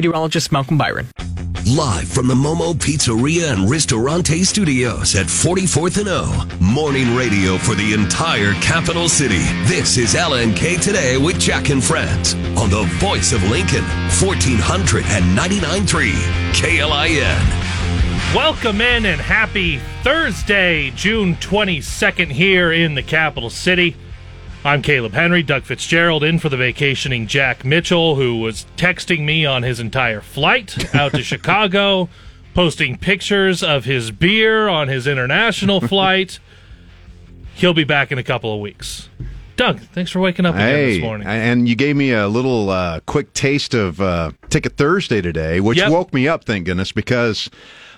meteorologist Malcolm Byron. Live from the Momo Pizzeria and Ristorante Studios at 44th and O. Morning radio for the entire capital city. This is LNK Today with Jack and Friends on the voice of Lincoln, 1499.3 KLIN. Welcome in and happy Thursday, June 22nd, here in the capital city. I'm Caleb Henry, Doug Fitzgerald in for the vacationing Jack Mitchell, who was texting me on his entire flight out to Chicago, posting pictures of his beer on his international flight. He'll be back in a couple of weeks. Doug, thanks for waking up Hey, this morning. and you gave me a little uh, quick taste of uh, Ticket Thursday today, which Yep. woke me up, thank goodness, because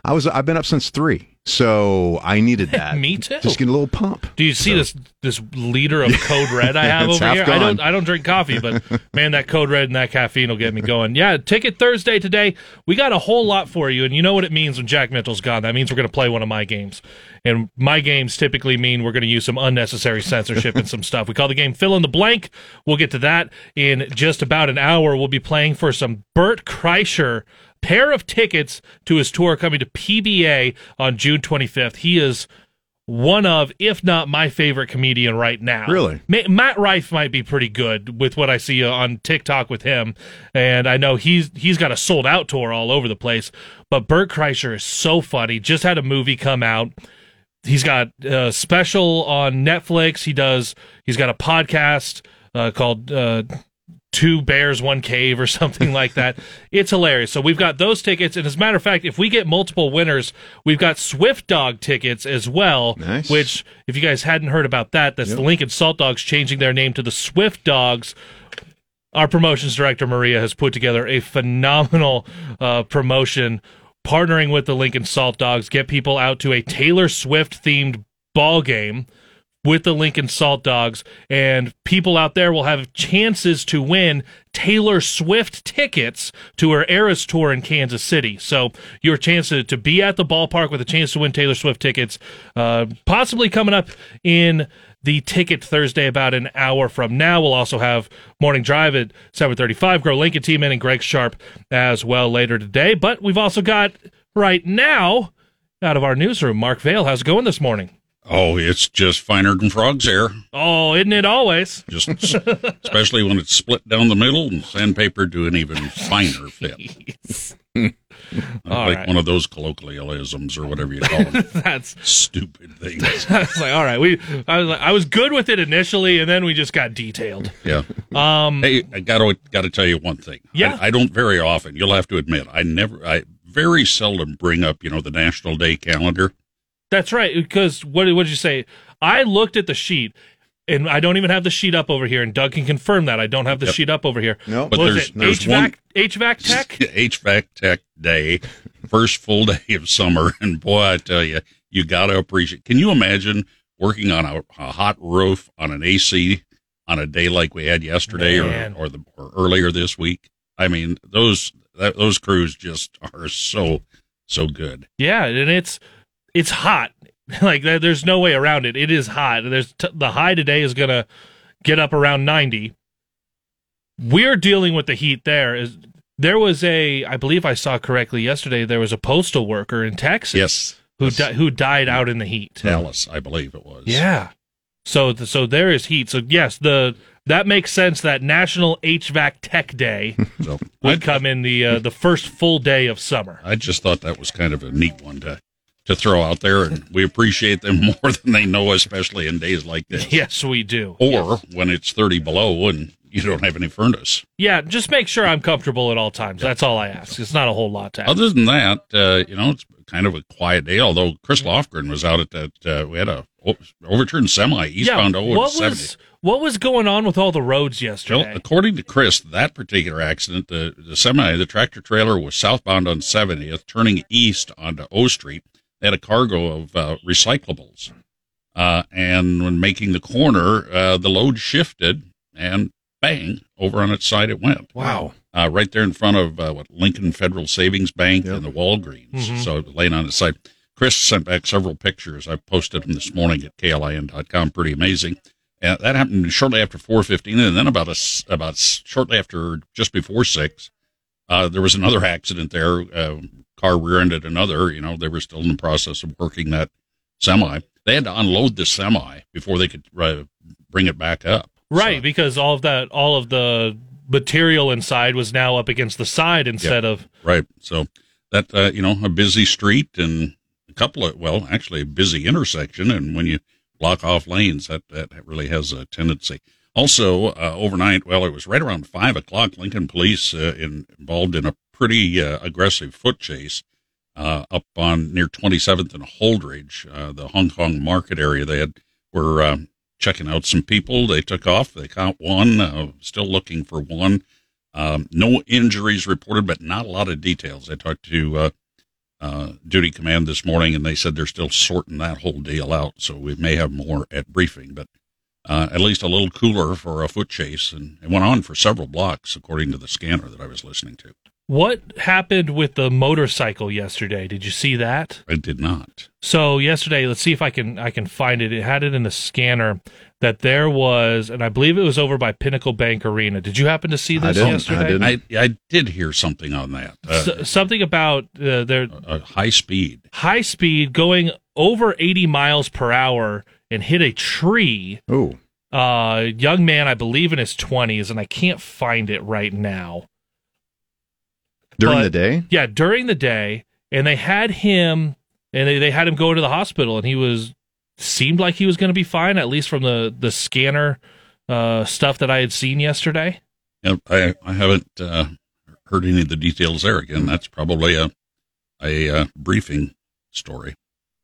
I was I've been up since three, so I needed that. Me too. Just get a little pump. Do you see this this liter of Code Red I have over here? I don't I don't drink coffee, but man, that Code Red and that caffeine will get me going. Yeah, Ticket Thursday today. We got a whole lot for you, and you know what it means when Jack Mitchell's gone. That means we're going to play one of my games, and my games typically mean we're going to use some unnecessary censorship and some stuff. We call the game fill in the blank. We'll get to that in just about an hour. We'll be playing for some Bert Kreischer pair of tickets to his tour coming to PBA on June 25th. He is one of, if not my favorite comedian right now. Really? Ma- Matt Rife might be pretty good with what I see on TikTok with him, and I know he's he's got a sold out tour all over the place. But Bert Kreischer is so funny. Just had a movie come out. He's got a special on Netflix. He does. He's got a podcast uh, called. Uh, Two bears, one cave, or something like that. It's hilarious. So we've got those tickets, and as a matter of fact, if we get multiple winners, we've got Swift Dog tickets as well. Nice. Which, if you guys hadn't heard about that, that's the Lincoln Salt Dogs changing their name to the Swift Dogs. Our promotions director Maria has put together a phenomenal uh, promotion, partnering with the Lincoln Salt Dogs, get people out to a Taylor Swift themed ball game with the Lincoln Salt Dogs, and people out there will have chances to win Taylor Swift tickets to her Eras tour in Kansas City. So your chance to, to be at the ballpark with a chance to win Taylor Swift tickets, uh, possibly coming up in the ticket Thursday about an hour from now. We'll also have morning drive at 7:35. Grow Lincoln team in and Greg Sharpe as well later today. But we've also got right now out of our newsroom, Mark Vale. How's it going this morning? Oh, it's just finer than frog's hair. Oh, isn't it always? Just especially when it's split down the middle and sandpapered to an even finer fit. All like right. one of those colloquialisms or whatever you call them. That's Stupid things. I was like, all right. We I was like, I was good with it initially, and then we just got detailed. Yeah. Um, Hey, I gotta gotta tell you one thing. Yeah. I, I don't very often. You'll have to admit, I never, I very seldom bring up, you know, the National Day calendar. That's right. Because what what did you say? I looked at the sheet. And I don't even have the sheet up over here, and Doug can confirm that I don't have the Yep. sheet up over here. No. But there's- there's HVAC one- HVAC tech. HVAC Tech Day, first full day of summer, and boy, I tell you, you gotta appreciate. Can you imagine working on a, a hot roof on an AC on a day like we had yesterday or or the or earlier this week? I mean, those that, those crews just are so so good. Yeah, and it's it's hot. Like there's no way around it. It is hot. There's t- the high today is gonna get up around 90. We're dealing with the heat. There is there was a I believe I saw correctly yesterday. There was a postal worker in Texas Yes, who di- who died out in the heat. Dallas, I believe it was. Yeah. So so there is heat. So yes, the that makes sense. That National HVAC Tech Day So would I, come in the uh, the first full day of summer. I just thought that was kind of a neat one to to throw out there, and we appreciate them more than they know, especially in days like this. Yes, we do. or when it's 30 below and you don't have any furnace. Yeah, just make sure I'm comfortable at all times. That's all I ask. It's not a whole lot to ask. Other than that, uh, you know, it's kind of a quiet day. Although Chris Lofgren was out at that, uh, we had a overturned semi eastbound over what 70. was what was going on with all the roads Well, yesterday? according to Chris, that particular accident, the, the semi, the tractor trailer was southbound on 70th, turning east onto O Street. They had a cargo of uh, recyclables. Uh, and when making the corner, uh, the load shifted and bang, over on its side it went. Wow. Uh, right there in front of uh, what Lincoln Federal Savings Bank Yep. and the Walgreens. Mhm. So it was laying on its side. Chris sent back several pictures. I posted them this morning at klin.com. Pretty amazing. And that happened shortly after 4:15, and then about a about shortly after, just before six, Uh, there was another accident there. Car rear-ended another. You know, they were still in the process of working that semi. They had to unload the semi before they could uh, bring it back up. Right, So- because all of that, all of the material inside was now up against the side instead of. Right. So that uh, you know a busy street and a couple of well actually a busy intersection and when you block off lanes that that really has a tendency. Also uh, overnight, well, it was right around five o'clock. Lincoln Police uh, in, involved in a pretty uh, aggressive foot chase uh, up on near 27th and Holdrege, uh, the Hong Kong market area. They had were um, checking out some people. They took off. They caught one. Still looking for one. Um, no injuries reported, but not a lot of details. I talked to uh, duty command this morning, and they said they're still sorting that whole deal out. So we may have more at briefing, but uh, at least a little cooler for a foot chase, and it went on for several blocks, according to the scanner that I was listening to. What happened with the motorcycle yesterday? Did you see that? I did not. So yesterday, let's see if I can I can find it. It had it in the scanner that there was, and I believe it was over by Pinnacle Bank Arena. Did you happen to see I this. I yesterday? didn't. I I did hear something on that. Uh, S- something about uh, their uh, high speed. high speed going over 80 miles per hour and hit a tree. Oh, Uh, young man, I believe in his 20s, and I can't find it right now. During But- the day? Yeah, during the day, and they had him, and they, they had him go to the hospital, and he was seemed like he was going to be fine, at least from the the scanner uh, stuff that I had seen yesterday. Yep, I I haven't uh, heard any of the details there. Again, that's probably a a uh, briefing story.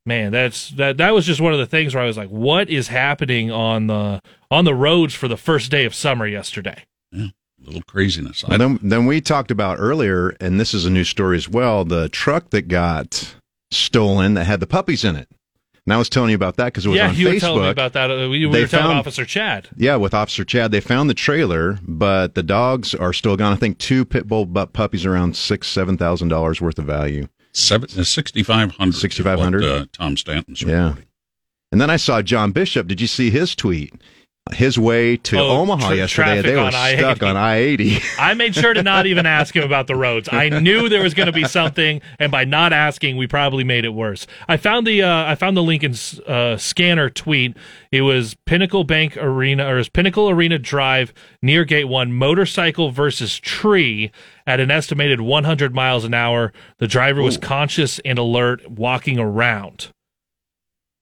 Man, that's that that was just one of the things where I was like, what is happening on the on the roads for the first day of summer yesterday? A little craziness. I Well, then, then we talked about earlier, and this is a new story as well. The truck that got stolen that had the puppies in it. And I was telling you about that because it was yeah, on you Facebook. were telling me about that. Uh, we, we They were telling found- Officer Chad. Yeah, with Officer Chad, they found the trailer, but the dogs are still gone. I think two pit bull bu- puppies around six, seven thousand dollars worth of value. Seven, uh, 6,500. 6,500? Uh, Tom Stanton's Yeah. reporting. And then I saw John Bishop. Did you see his tweet? His way to Oh, Omaha tra- yesterday, they were stuck I-80. on I eighty. I made sure to not even ask him about the roads. I knew there was going to be something, and by not asking, we probably made it worse. I found the uh, I found the Lincoln's uh, scanner tweet. It was Pinnacle Bank Arena or was Pinnacle Arena Drive near Gate One. Motorcycle versus tree at an estimated 100 miles an hour. The driver was conscious and alert, walking around.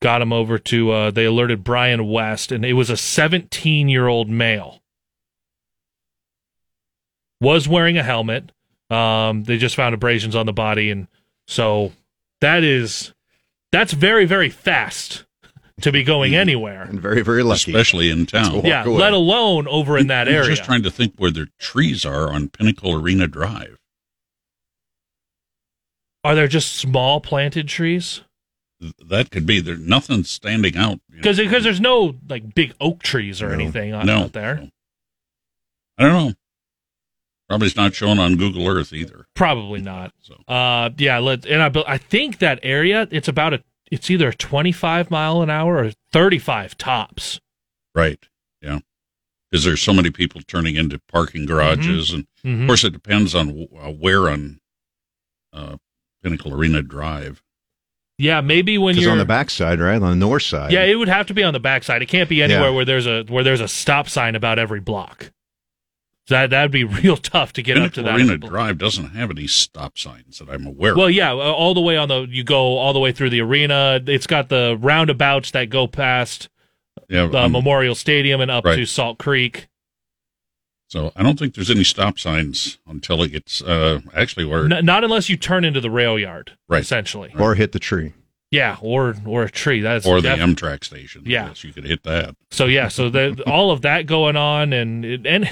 Got him over to. Uh, they alerted Bryan West, and it was a 17 year old male was wearing a helmet. Um, they just found abrasions on the body, and so that is that's very very fast to be going anywhere. and very, very lucky. Especially in town. walk Yeah, away. let alone over in that I'm area. just trying to think where the trees are on Pinnacle Arena Drive. Are there just small planted trees? Th- That could be. There's nothing standing out. you know. Because because there's no like big oak trees or No. anything on, no, out there. no. I don't know. Probably it's not shown on Google Earth either. Probably not. So Uh, yeah. Let and I I think that area it's about a it's either a 25 mile an hour or 35 tops. right, yeah, because there's so many people turning into parking garages, and Mhm. of course it depends on uh, where on uh, Pinnacle Arena Drive. Yeah, maybe when you're on the backside, right on the north side. Yeah, it would have to be on the backside. It can't be anywhere Yeah. where there's a where there's a stop sign about every block. That that'd be real tough to get up to Pinnacle that. Arena Drive doesn't have any stop signs that I'm aware of. Well, yeah, uh, all the way on the you go all the way through the arena. It's got the roundabouts that go past Yeah, the um, Memorial Stadium and up right. to Salt Creek. So I don't think there's any stop signs until it gets uh, actually where N- not unless you turn into the rail yard, Right. essentially. or hit the tree. Yeah, or or a tree. That's or the def- Amtrak station. Yeah. yes, you could hit that. So yeah, so the, all of that going on, and and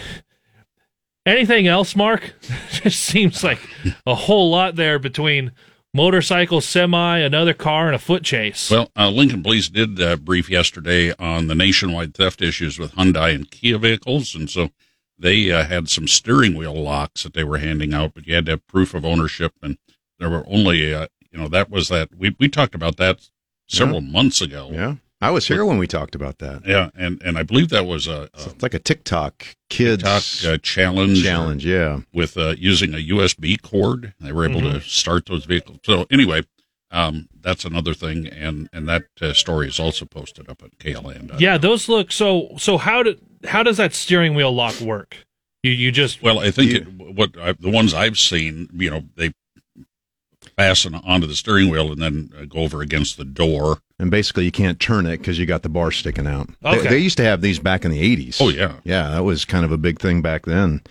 anything else, Mark? just seems like a whole lot there between motorcycle, semi, another car, and a foot chase. Well, uh, Lincoln Police did uh, brief yesterday on the nationwide theft issues with Hyundai and Kia vehicles, and so they uh, had some steering wheel locks that they were handing out, but you had to have proof of ownership, and there were only, uh, you know, that was that we we talked about that several months ago. Yeah. I was here when we talked about that. Yeah, and and I believe that was a, a It's like a TikTok kids TikTok uh, challenge. challenge. Yeah. with uh, using a USB cord. They were able Mm-hmm. to start those vehicles. So anyway, um, that's another thing, and and that uh, story is also posted up at KLN. Yeah, those look so. So how do how does that steering wheel lock work? You you just Well, I think You- it, what I, the ones I've seen, you know, they fasten onto the steering wheel and then uh, go over against the door. And basically, you can't turn it because you got the bar sticking out. They- Okay. They, used to have these back in the 80s. Oh yeah, Yeah, that was kind of a big thing back then.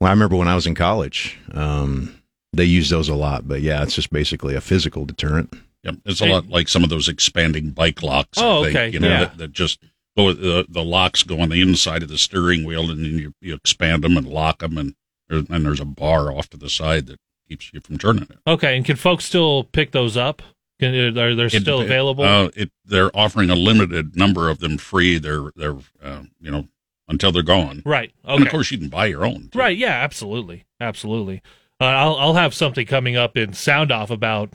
Well, I remember when I was in college, um, they used those a lot. But yeah, it's just basically a physical deterrent. yeah. It's a lot like some of those expanding bike locks. Oh, I think, okay, You know, yeah. that, that just go the the locks go on the inside of the steering wheel, and then you, you expand them and lock them, and and there's a bar off to the side that keeps you from turning it. okay. And can folks still pick those up? Can, are they It still dep- available? Uh, it, they're offering a limited number of them free. They're they're uh, you know until they're gone. right. And of course, you can buy your own. too. Right. Yeah. Absolutely. Absolutely. Uh, I'll I'll have something coming up in sound off about.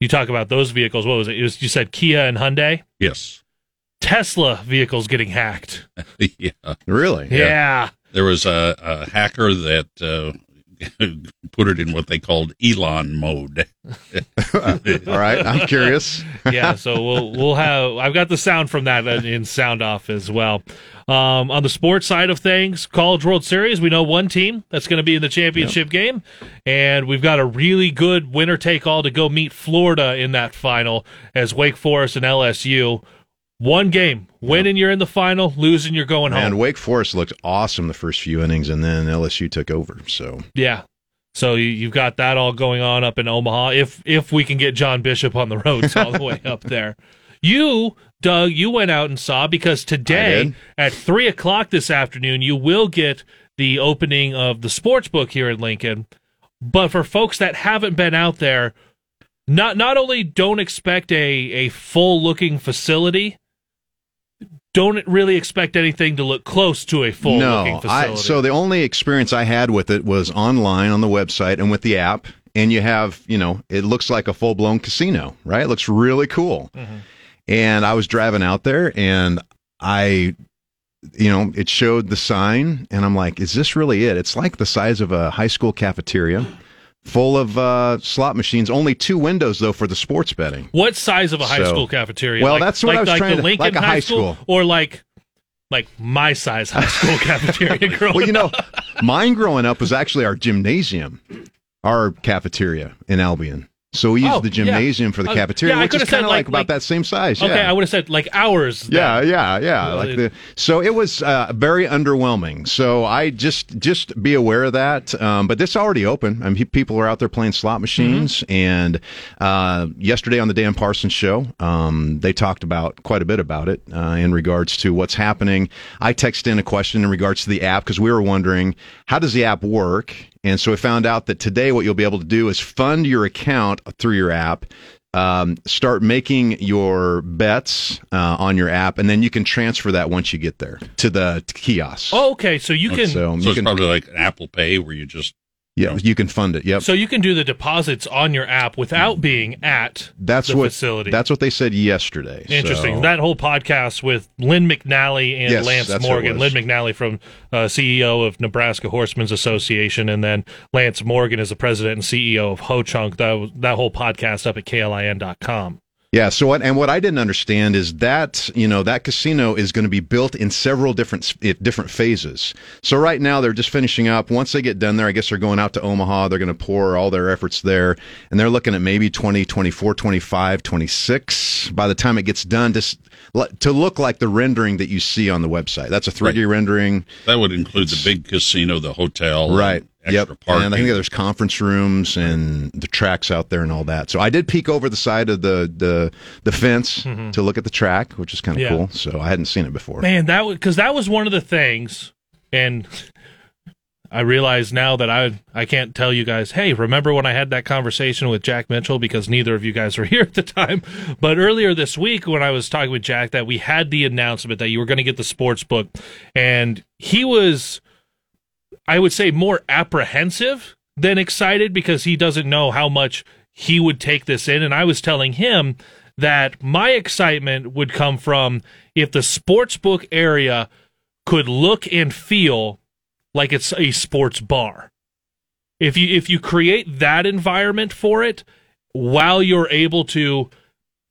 You talk about those vehicles. What was it? it was, you said Kia and Hyundai. Yes. Tesla vehicles getting hacked. yeah. Really? Yeah. There was a, a hacker that uh, put it in what they called Elon mode. All right. I'm curious. yeah, so we'll we'll have I've got the sound from that in sound off as well. Um, on the sports side of things, College World Series, we know one team that's going to be in the championship game, and we've got a really good winner take all to go meet Florida in that final as Wake Forest and LSU. One game, winning you're in the final, losing you're going home. And Wake Forest looked awesome the first few innings, and then LSU took over. So Yeah. So you, you've got that all going on up in Omaha. If if we can get John Bishop on the roads all the way up there, you Doug, you went out and saw because today at three o'clock this afternoon you will get the opening of the sports book here in Lincoln. But for folks that haven't been out there, not not only don't expect a a full looking facility, don't really expect anything to look close to a full looking no, facility. I, so the only experience I had with it was online on the website and with the app. And you have, you know, it looks like a full blown casino, right? It looks really cool. Mm-hmm. And I was driving out there and I, you know, it showed the sign and I'm like, is this really it? It's like the size of a high school cafeteria full of uh, slot machines. Only two windows, though, for the sports betting. What size of a high So- school cafeteria? Well, like, that's what like, I was like trying the to- Lincoln like a high school. or like like my size high school cafeteria growing Well, you know, mine growing up was actually our gymnasium, our cafeteria in Albion. So we used Oh, the yeah. gymnasium for the Uh, cafeteria, yeah, which is kind of like- like, about like- that same size. Okay, yeah. I would have said like hours. Yeah, yeah, yeah. Like the so it was uh, very underwhelming. So I just just be aware of that. Um, but this already open. I mean, people are out there playing slot machines. Mm-hmm. And uh, yesterday on the Dan Parsons show, um, they talked about quite a bit about it uh, in regards to what's happening. I texted in a question in regards to the app because we were wondering how does the app work. And so we found out that today what you'll be able to do is fund your account through your app um, start making your bets uh, on your app, and then you can transfer that once you get there to the kiosk. Oh, okay. So you can so, so So you it's can, probably like Apple Pay where you just yeah, you can fund it. Yep, So you can do the deposits on your app without being at that's the what facility. that's what they said yesterday. Interesting. So- That whole podcast with Lynne McNally and Yes, Lance that's what it Morgan. Lynne McNally from uh, CEO of Nebraska Horsemen's Association, and then Lance Morgan is the president and CEO of Ho Chunk. That was, that whole podcast up at klin.com. Yeah. So what and what I didn't understand is that you know that casino is going to be built in several different different phases. So right now they're just finishing up. Once they get done there, I guess they're going out to Omaha. They're going to pour all their efforts there, and they're looking at maybe 20, 24, 25, 26 by the time it gets done. L- to look like the rendering that you see on the website. That's a 3D rendering. that would include the big casino, the hotel, Right. and Yep. Parking. And I think there's conference rooms and the tracks out there and all that. So I did peek over the side of the the, the fence to look at the track, which is kind of Mm-hmm. Yeah. cool. So I hadn't seen it before. Man, that was because that was one of the things, and I realize now that I I can't tell you guys. Hey, remember when I had that conversation with Jack Mitchell because neither of you guys were here at the time. But earlier this week, when I was talking with Jack, that we had the announcement that you were going to get the sports book, and he was, I would say, more apprehensive than excited because he doesn't know how much he would take this in, and I was telling him that my excitement would come from if the sports book area could look and feel like it's a sports bar. If you if you create that environment for it while you're able to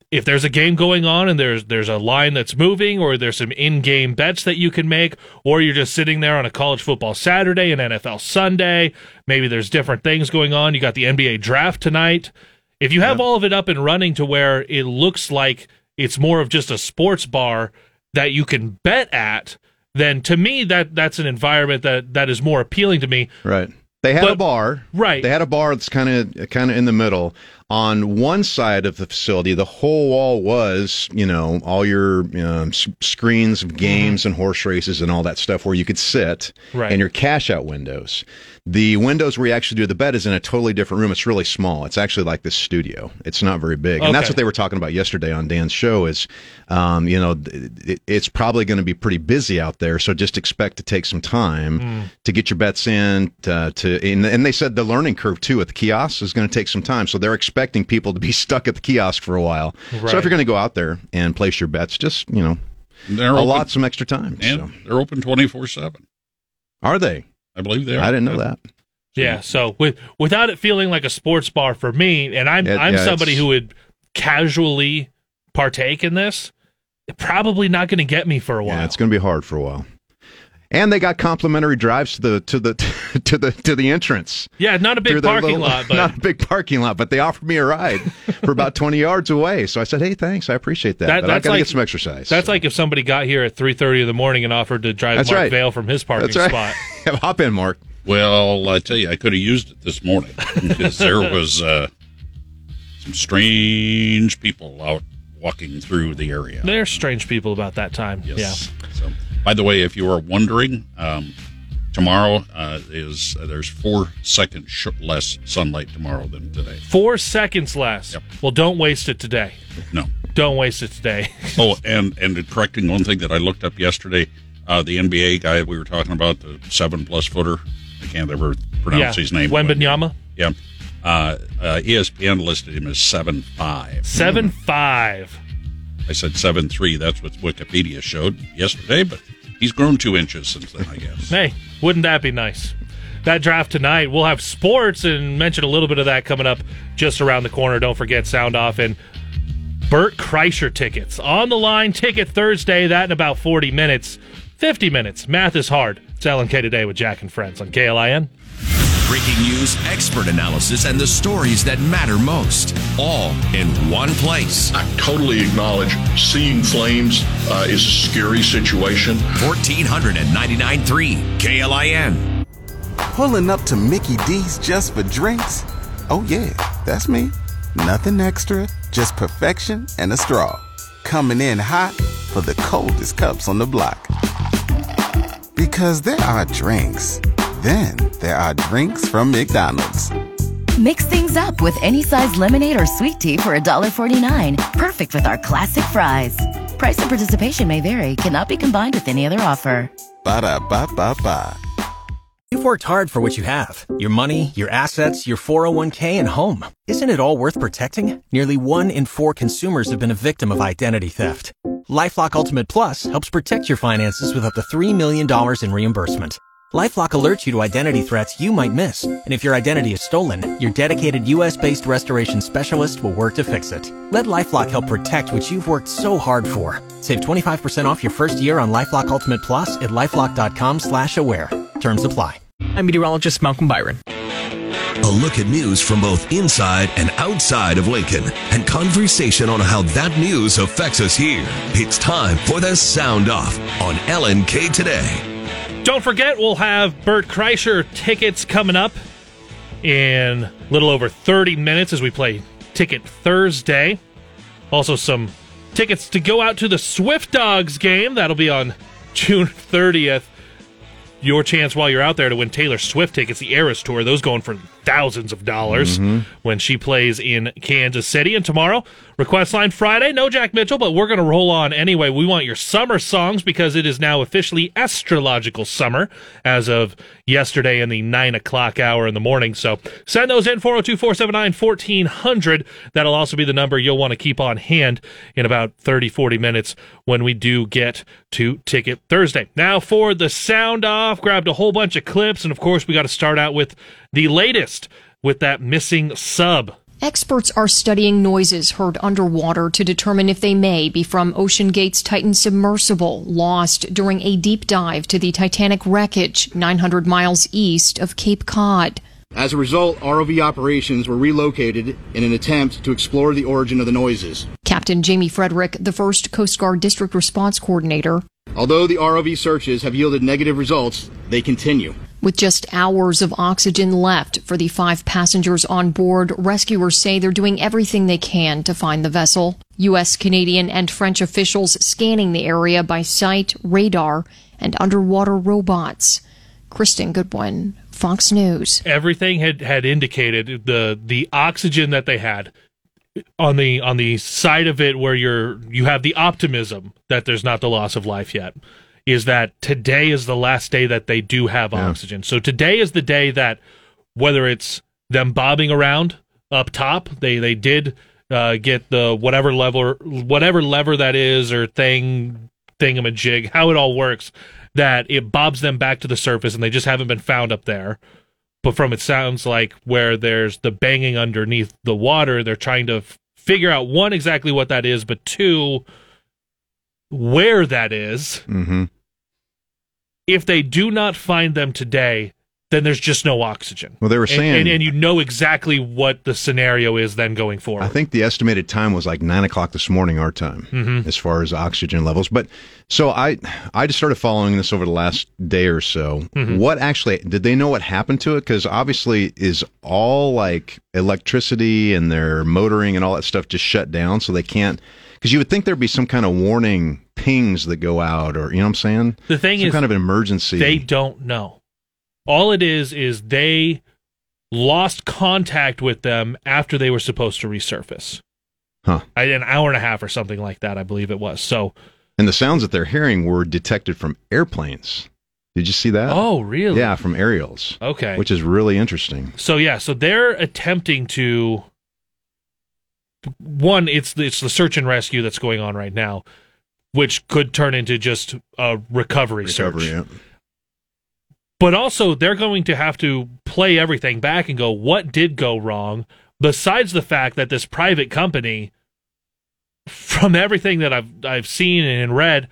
if there's a game going on and there's there's a line that's moving or there's some in-game bets that you can make or you're just sitting there on a college football Saturday and NFL Sunday, maybe there's different things going on. You got the NBA draft tonight. If you have all of it up and running to where it looks like it's more of just a sports bar that you can bet at, then to me that that's an environment that that is more appealing to me. Right. They had But- a bar. Right. They had a bar that's kind of kind of in the middle. On one side of the facility, the whole wall was, you know, all your um, s- screens of games and horse races and all that stuff where you could sit, Right. and your cash out windows. The windows where you actually do the bet is in a totally different room. It's really small. It's actually like this studio. It's not very big, and that's what they were talking about yesterday on Dan's show. Is, um, you know, it, it's probably going to be pretty busy out there. So just expect to take some time Hmm. to get your bets in. To, to and, and they said the learning curve too at the kiosks is going to take some time. So they're expecting people to be stuck at the kiosk for a while. So if you're going to go out there and place your bets, just you know, They're a open, lot some extra time. and So. they're open twenty four seven. Are they? I believe they are. I didn't know that. Yeah, so with without it feeling like a sports bar for me, and I'm It- I'm yeah, somebody it's- who would casually partake in this, probably not going to get me for a while. Yeah, it's going to be hard for a while. And they got complimentary drives to the to the to the to the entrance. Yeah, not a big parking little- lot, but not a big parking lot, but they offered me a ride for about twenty yards away. So I said, "Hey, thanks, I appreciate that, That- but I that's got to like- get some exercise." that's So- like if somebody got here at three thirty in the morning and offered to drive That's Mark right. Vale from his parking that's right. spot. Hop in, Mark. Well, I tell you, I could have used it this morning because there was uh, some strange people out walking through the area. There's strange people about that time. Yes. So, by the way, if you are wondering, um, tomorrow uh, is uh, there's four seconds sh- less sunlight tomorrow than today. Four seconds less. Yep. Well, don't waste it today. No. Don't waste it today. Oh, and and correcting one thing that I looked up yesterday, uh, the NBA guy we were talking about, the seven plus footer. I can't ever pronounce yeah. his name. Wembanyama. Yeah. Uh, uh, ESPN listed him as seven five. Seven five. I said seven three. That's what Wikipedia showed yesterday, but he's grown two inches since then. I guess. Hey, wouldn't that be nice? That draft tonight, we'll have sports and mention a little bit of that coming up just around the corner. Don't forget Sound Off and Bert Kreischer tickets. On the line, ticket Thursday, that in about 40 minutes. 50 minutes. Math is hard. It's LNK Today with Jack and Friends on KLIN. Breaking news, expert analysis, and the stories that matter most. All in one place. I totally acknowledge seeing flames uh, is a scary situation. 1499.3 KLIN. Pulling up to Mickey D's just for drinks? Oh, yeah, that's me. Nothing extra, just perfection and a straw. Coming in hot for the coldest cups on the block. Because there are drinks, then there are drinks from McDonald's. Mix things up with any size lemonade or sweet tea for $1.49. Perfect with our classic fries. Price and participation may vary, cannot be combined with any other offer. Ba da ba ba ba. You've worked hard for what you have your money, your assets, your 401k, and home. Isn't it all worth protecting? Nearly one in four consumers have been a victim of identity theft. Lifelock Ultimate Plus helps protect your finances with up to $3 million in reimbursement. Lifelock alerts you to identity threats you might miss. And if your identity is stolen, your dedicated US based restoration specialist will work to fix it. Let Lifelock help protect what you've worked so hard for. Save 25% off your first year on Lifelock Ultimate Plus at lifelock.com slash aware. Terms apply. I'm meteorologist Malcolm Byron. A look at news from both inside and outside of Lincoln and conversation on how that news affects us here. It's time for the Sound Off on LNK Today. Don't forget, we'll have Bert Kreischer tickets coming up in a little over 30 minutes as we play Ticket Thursday. Also, some tickets to go out to the Swift Dogs game. That'll be on June 30th. Your chance while you're out there to win Taylor Swift tickets, the Eras Tour. Those going for thousands of dollars when she plays in Kansas City. And tomorrow, request line Friday. No Jack Mitchell, but we're going to roll on anyway. We want your summer songs because it is now officially astrological summer as of yesterday in the nine o'clock hour in the morning. So send those in 402 479 1400. That'll also be the number you'll want to keep on hand in about 30, 40 minutes when we do get to Ticket Thursday. Now for the sound off, grabbed a whole bunch of clips. And of course, we got to start out with the latest with that missing sub. Experts are studying noises heard underwater to determine if they may be from OceanGate's Titan submersible lost during a deep dive to the Titanic wreckage 900 miles east of Cape Cod. As a result, ROV operations were relocated in an attempt to explore the origin of the noises. Captain Jamie Frederick, the first Coast Guard District Response Coordinator, Although the ROV searches have yielded negative results, they continue. With just hours of oxygen left for the five passengers on board, rescuers say they're doing everything they can to find the vessel. U.S., Canadian, and French officials scanning the area by sight, radar, and underwater robots. Kristen Goodwin, Fox News. Everything had, had indicated the the oxygen that they had on the on the side of it where you're you have the optimism that there's not the loss of life yet is that today is the last day that they do have oxygen. So today is the day that whether it's them bobbing around up top, they they did uh, get the whatever lever whatever lever that is or thing thingamajig, how it all works, that it bobs them back to the surface and they just haven't been found up there. But from it sounds like where there's the banging underneath the water, they're trying to f- figure out one exactly what that is, but two where that is. Mm-hmm. If they do not find them today, then there's just no oxygen. Well, they were saying- and, and you know exactly what the scenario is then going forward. I think the estimated time was like nine o'clock this morning, our time, Mhm. as far as oxygen levels. But so I, I just started following this over the last day or so. Mhm. What actually did they know what happened to it? Because obviously, is all like electricity and their motoring and all that stuff just shut down, so they can't. Because you would think there'd be some kind of warning pings that go out, or you know what I'm saying? The thing is some is, kind of an emergency. They don't know. All it is is they lost contact with them after they were supposed to resurface. Huh. An hour and a half or something like that, I believe it was. So, and the sounds that they're hearing were detected from airplanes. Did you see that? oh, really? Yeah, from aerials. Okay. Which is really interesting. So yeah, so they're attempting to one. It's the, it's the search and rescue that's going on right now, which could turn into just a recovery, search. Yeah. But also, they're going to have to play everything back and go, what did go wrong? Besides the fact that this private company, from everything that I've I've seen and read,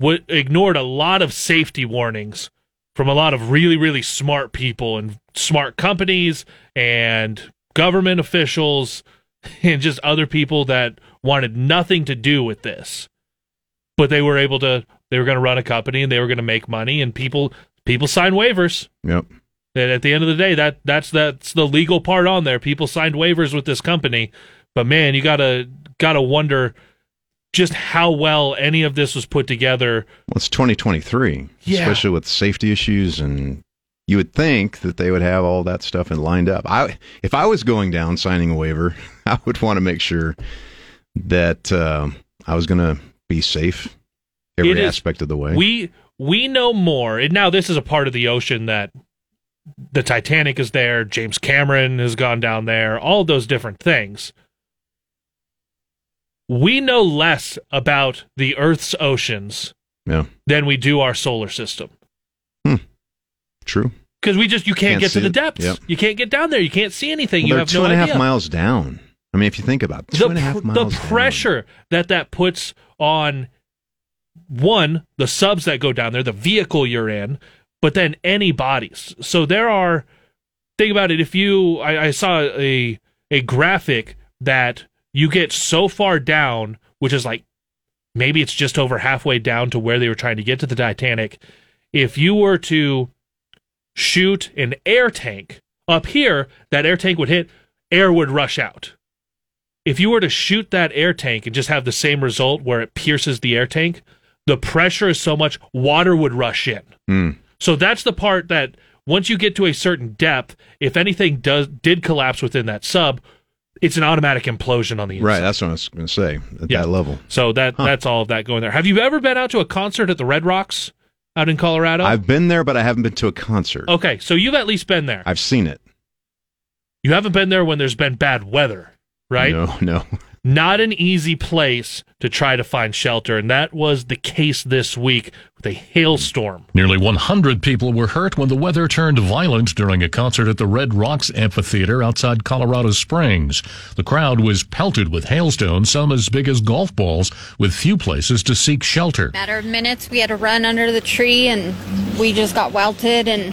w- ignored a lot of safety warnings from a lot of really really smart people and smart companies and government officials and just other people that wanted nothing to do with this. But they were able to they were going to run a company and they were going to make money and people people sign waivers. Yep. and at the end of the day that that's that's the legal part on there. People signed waivers with this company. But man you gotta gotta wonder just how well any of this was put together. Well, it's 2023, Yeah. especially with safety issues, and you would think that they would have all that stuff and lined up. I, if I was going down signing a waiver, I would want to make sure that uh, I was going to be safe every It is- aspect of the way. we we know more and now this is a part of the ocean that the titanic is there james cameron has gone down there all those different things we know less about the earth's oceans yeah, than we do our solar system true. because we just you can't, Can't get to the depths Yep. you can't get down there you can't see anything Well, you have two no and a half miles down. I mean, if you think about it, two the, and a half miles. the down. pressure that that puts on one the subs that go down there the vehicle you're in but then any bodies so there are think about it if you i, I saw a a graphic that you get so far down which is like maybe it's just over halfway down to where they were trying to get to the titanic if you were to shoot an air tank up here that air tank would hit air would rush out if you were to shoot that air tank and just have the same result where it pierces the air tank, the pressure is so much water would rush in. Mm. So that's the part that once you get to a certain depth, if anything does did collapse within that sub, it's an automatic implosion on the inside. Right, that's what I was going to say at Yeah. that level. So that that's all of that going there. Have you ever been out to a concert at the Red Rocks out in Colorado? I've been there, but I haven't been to a concert. okay, so you've at least been there. I've seen it. You haven't been there when there's been bad weather, right? No, no. Not an easy place to try to find shelter, and that was the case this week with a hailstorm. Nearly 100 people were hurt when the weather turned violent during a concert at the Red Rocks Amphitheater outside Colorado Springs. The crowd was pelted with hailstones, some as big as golf balls, with few places to seek shelter. Matter of minutes, we had to run under the tree and we just got welted and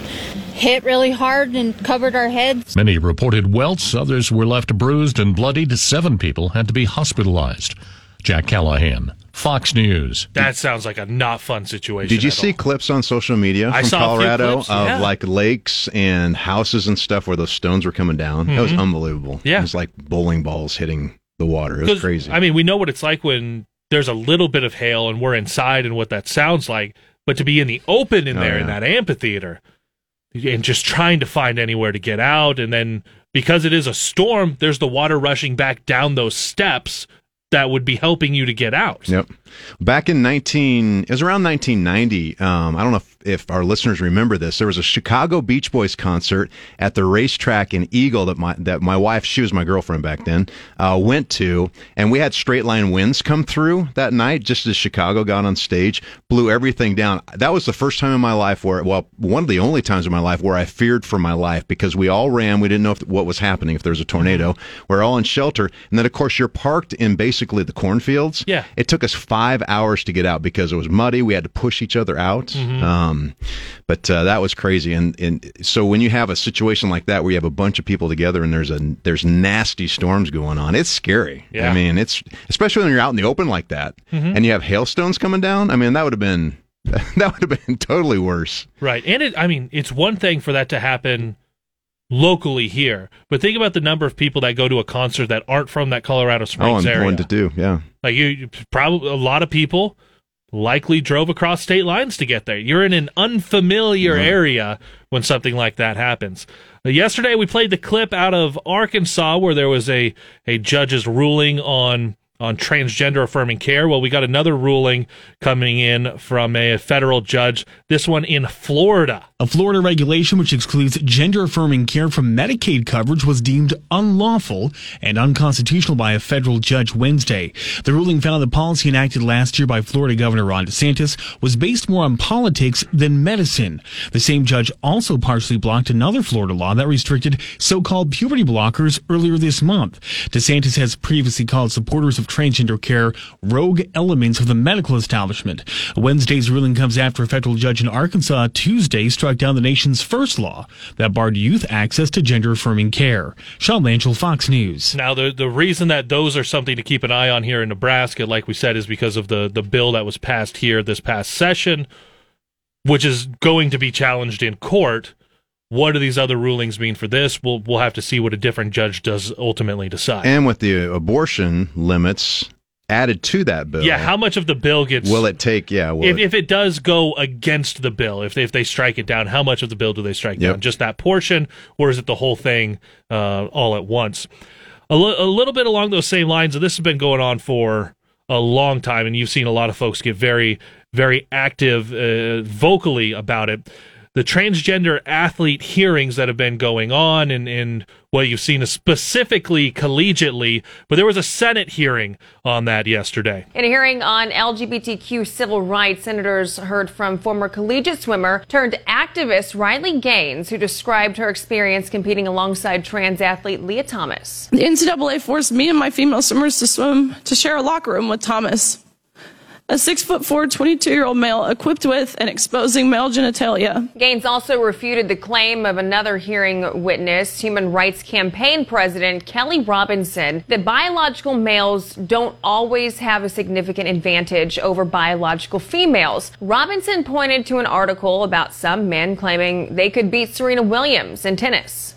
hit really hard and covered our heads. Many reported welts, others were left bruised and bloodied. Seven people had to be hospitalized. Jack Callahan, Fox News. That sounds like a not fun situation. Did you at see all. clips on social media I from saw Colorado clips, of yeah. like lakes and houses and stuff where those stones were coming down? That was Mhm. unbelievable. Yeah. It was like bowling balls hitting the water. It was crazy. I mean, we know what it's like when there's a little bit of hail and we're inside and what that sounds like, but to be in the open in Oh, there in that amphitheater and just trying to find anywhere to get out and then because it is a storm, there's the water rushing back down those steps that would be helping you to get out. Yep. Back in 19, it was around 1990. Um, I don't know if, if our listeners remember this. There was a Chicago Beach Boys concert at the racetrack in Eagle that my that my wife, she was my girlfriend back then, uh, went to, and we had straight line winds come through that night. Just as Chicago got on stage, blew everything down. That was the first time in my life where, well, one of the only times in my life where I feared for my life because we all ran. We didn't know if, what was happening if there was a tornado. We're all in shelter, and then of course you're parked in basically the cornfields. Yeah. It took us five hours to get out because it was muddy. We had to push each other out. Mhm. Um, but uh, that was crazy. And, and so when you have a situation like that where you have a bunch of people together and there's a there's nasty storms going on, it's scary. Yeah. I mean, it's especially when you're out in the open like that Mhm. and you have hailstones coming down. I mean, that would have been that would have been totally worse. Right. And it I mean, it's one thing for that to happen locally here, but think about the number of people that go to a concert that aren't from that Colorado Oh, Springs and area. one to do, yeah. Like you, you probably a lot of people likely drove across state lines to get there. You're in an unfamiliar area when something like that happens. Uh, yesterday we played the clip out of Arkansas where there was a a judge's ruling on on transgender affirming care. Well, we got another ruling coming in from a federal judge. This one in Florida. A Florida regulation which excludes gender affirming care from Medicaid coverage was deemed unlawful and unconstitutional by a federal judge Wednesday. The ruling found the policy enacted last year by Florida Governor Ron DeSantis was based more on politics than medicine. The same judge also partially blocked another Florida law that restricted so-called puberty blockers earlier this month. DeSantis has previously called supporters of transgender care rogue elements of the medical establishment. Wednesday's ruling comes after a federal judge in Arkansas Tuesday struck down the nation's first law that barred youth access to gender affirming care. Sean Lanchel, Fox News. Now, the the reason that those are something to keep an eye on here in Nebraska, like we said, is because of the the bill that was passed here this past session, which is going to be challenged in court. What do these other rulings mean for this? We'll we'll have to see what a different judge does ultimately decide. And with the abortion limits added to that bill. yeah, how much of the bill gets? will it take? Yeah, will if, it- if it does go against the bill, if they, if they strike it down, how much of the bill do they strike Yep. down? Just that portion, or is it the whole thing uh, all at once? A li- a little bit along those same lines, and this has been going on for a long time, and you've seen a lot of folks get very, very active uh, vocally about it. The transgender athlete hearings that have been going on, and, and what you've seen specifically collegiately, but there was a Senate hearing on that yesterday. In a hearing on LGBTQ civil rights, senators heard from former collegiate swimmer turned activist Riley Gaines, who described her experience competing alongside trans athlete Lia Thomas. The NCAA forced me and my female swimmers to swim to share a locker room with Thomas, a six foot four, 22 year old male equipped with and exposing male genitalia. Gaines also refuted the claim of another hearing witness, Human Rights Campaign President Kelly Robinson, that biological males don't always have a significant advantage over biological females. Robinson pointed to an article about some men claiming they could beat Serena Williams in tennis.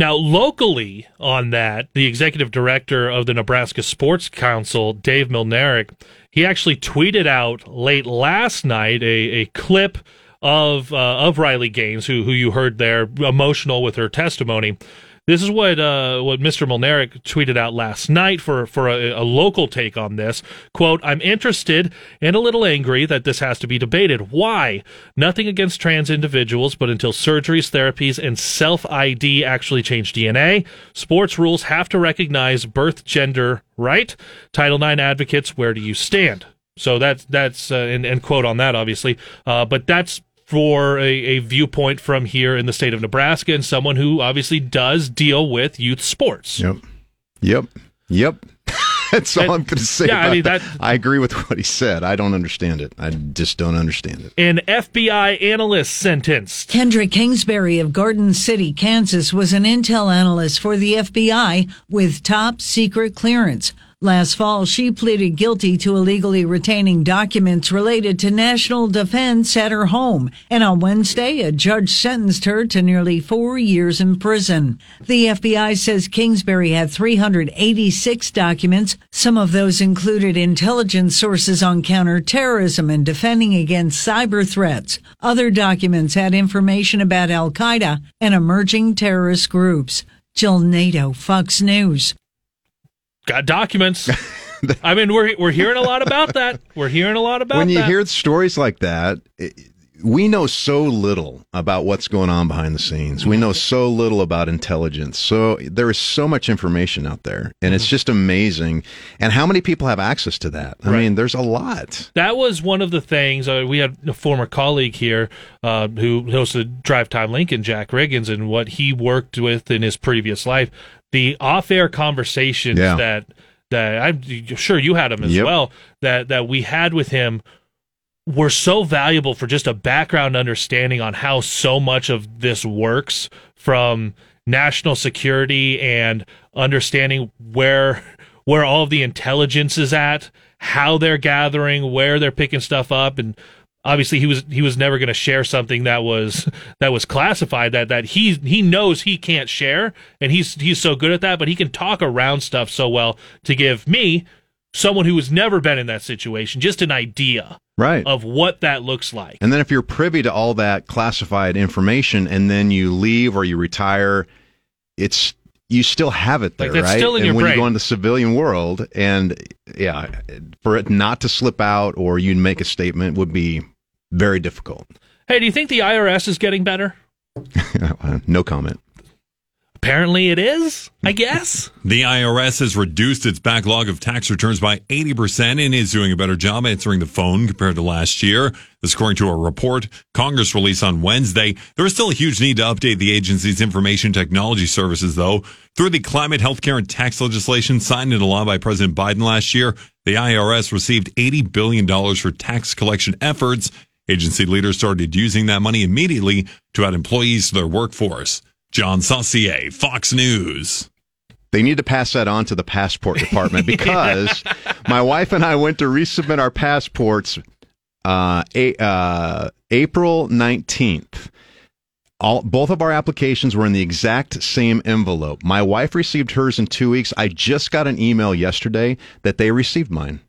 Now, locally on that, the executive director of the Nebraska Sports Council, Dave Mlnarik, he actually tweeted out late last night a, a clip of uh, of Riley Gaines, who who you heard there, emotional with her testimony. This is what uh, what Mr. Mlnarik tweeted out last night for for a, a, local take on this. "Quote: I'm interested and a little angry that this has to be debated. Why? Nothing against trans individuals, but until surgeries, therapies, and self ID actually change DNA, sports rules have to recognize birth gender. Right? Title IX advocates, where do you stand?" So that's that's uh, and, and quote on that obviously, uh, but that's for a, a, viewpoint from here in the state of Nebraska and someone who obviously does deal with youth sports. Yep. Yep. Yep. That's all and, I'm going to say. Yeah, I mean that, that. I agree with what he said. I don't understand it. I just don't understand it. An FBI analyst sentenced. Kendra Kingsbury of Garden City, Kansas, was an intel analyst for the FBI with top secret clearance. Last fall, she pleaded guilty to illegally retaining documents related to national defense at her home. And on Wednesday, a judge sentenced her to nearly four years in prison. The FBI says Kingsbury had 386 documents. Some of those included intelligence sources on counterterrorism and defending against cyber threats. Other documents had information about Al Qaeda and emerging terrorist groups. Jill Nato, Fox News got documents. I mean, we're we're hearing a lot about that. We're hearing a lot about when you that. hear stories like that. It, we know so little about what's going on behind the scenes. We know so little about intelligence. So there is so much information out there, and it's mm-hmm. just amazing. And how many people have access to that? I right. mean, there's a lot. That was one of the things. Uh, we had a former colleague here uh, who hosted Drive Time Lincoln, Jack Riggins, and what he worked with in his previous life the off-air conversations yeah. that that I'm sure you had him as yep. well that that we had with him were so valuable for just a background understanding on how so much of this works from national security and understanding where where all the intelligence is at, how they're gathering, where they're picking stuff up and obviously he was he was never going to share something that was that was classified that that he he knows he can't share and he's he's so good at that but he can talk around stuff so well to give me someone who has never been in that situation just an idea right. of what that looks like. And then if you're privy to all that classified information and then you leave or you retire it's you still have it there, like right? Still in and your when brain. you go into the civilian world, and yeah, for it not to slip out or you make a statement would be very difficult. Hey, do you think the IRS is getting better? Uh, no comment. Apparently it is, I guess. The IRS has reduced its backlog of tax returns by 80% and is doing a better job answering the phone compared to last year. This according to a report Congress released on Wednesday. There is still a huge need to update the agency's information technology services, though. Through the climate, healthcare, and tax legislation signed into law by President Biden last year, the IRS received $80 billion for tax collection efforts. Agency leaders started using that money immediately to add employees to their workforce. John Saucier, Fox News. They need to pass that on to the passport department because my wife and I went to resubmit our passports uh, a, uh, April 19th. All, both of our applications were in the exact same envelope. My wife received hers in two weeks. I just got an email yesterday that they received mine.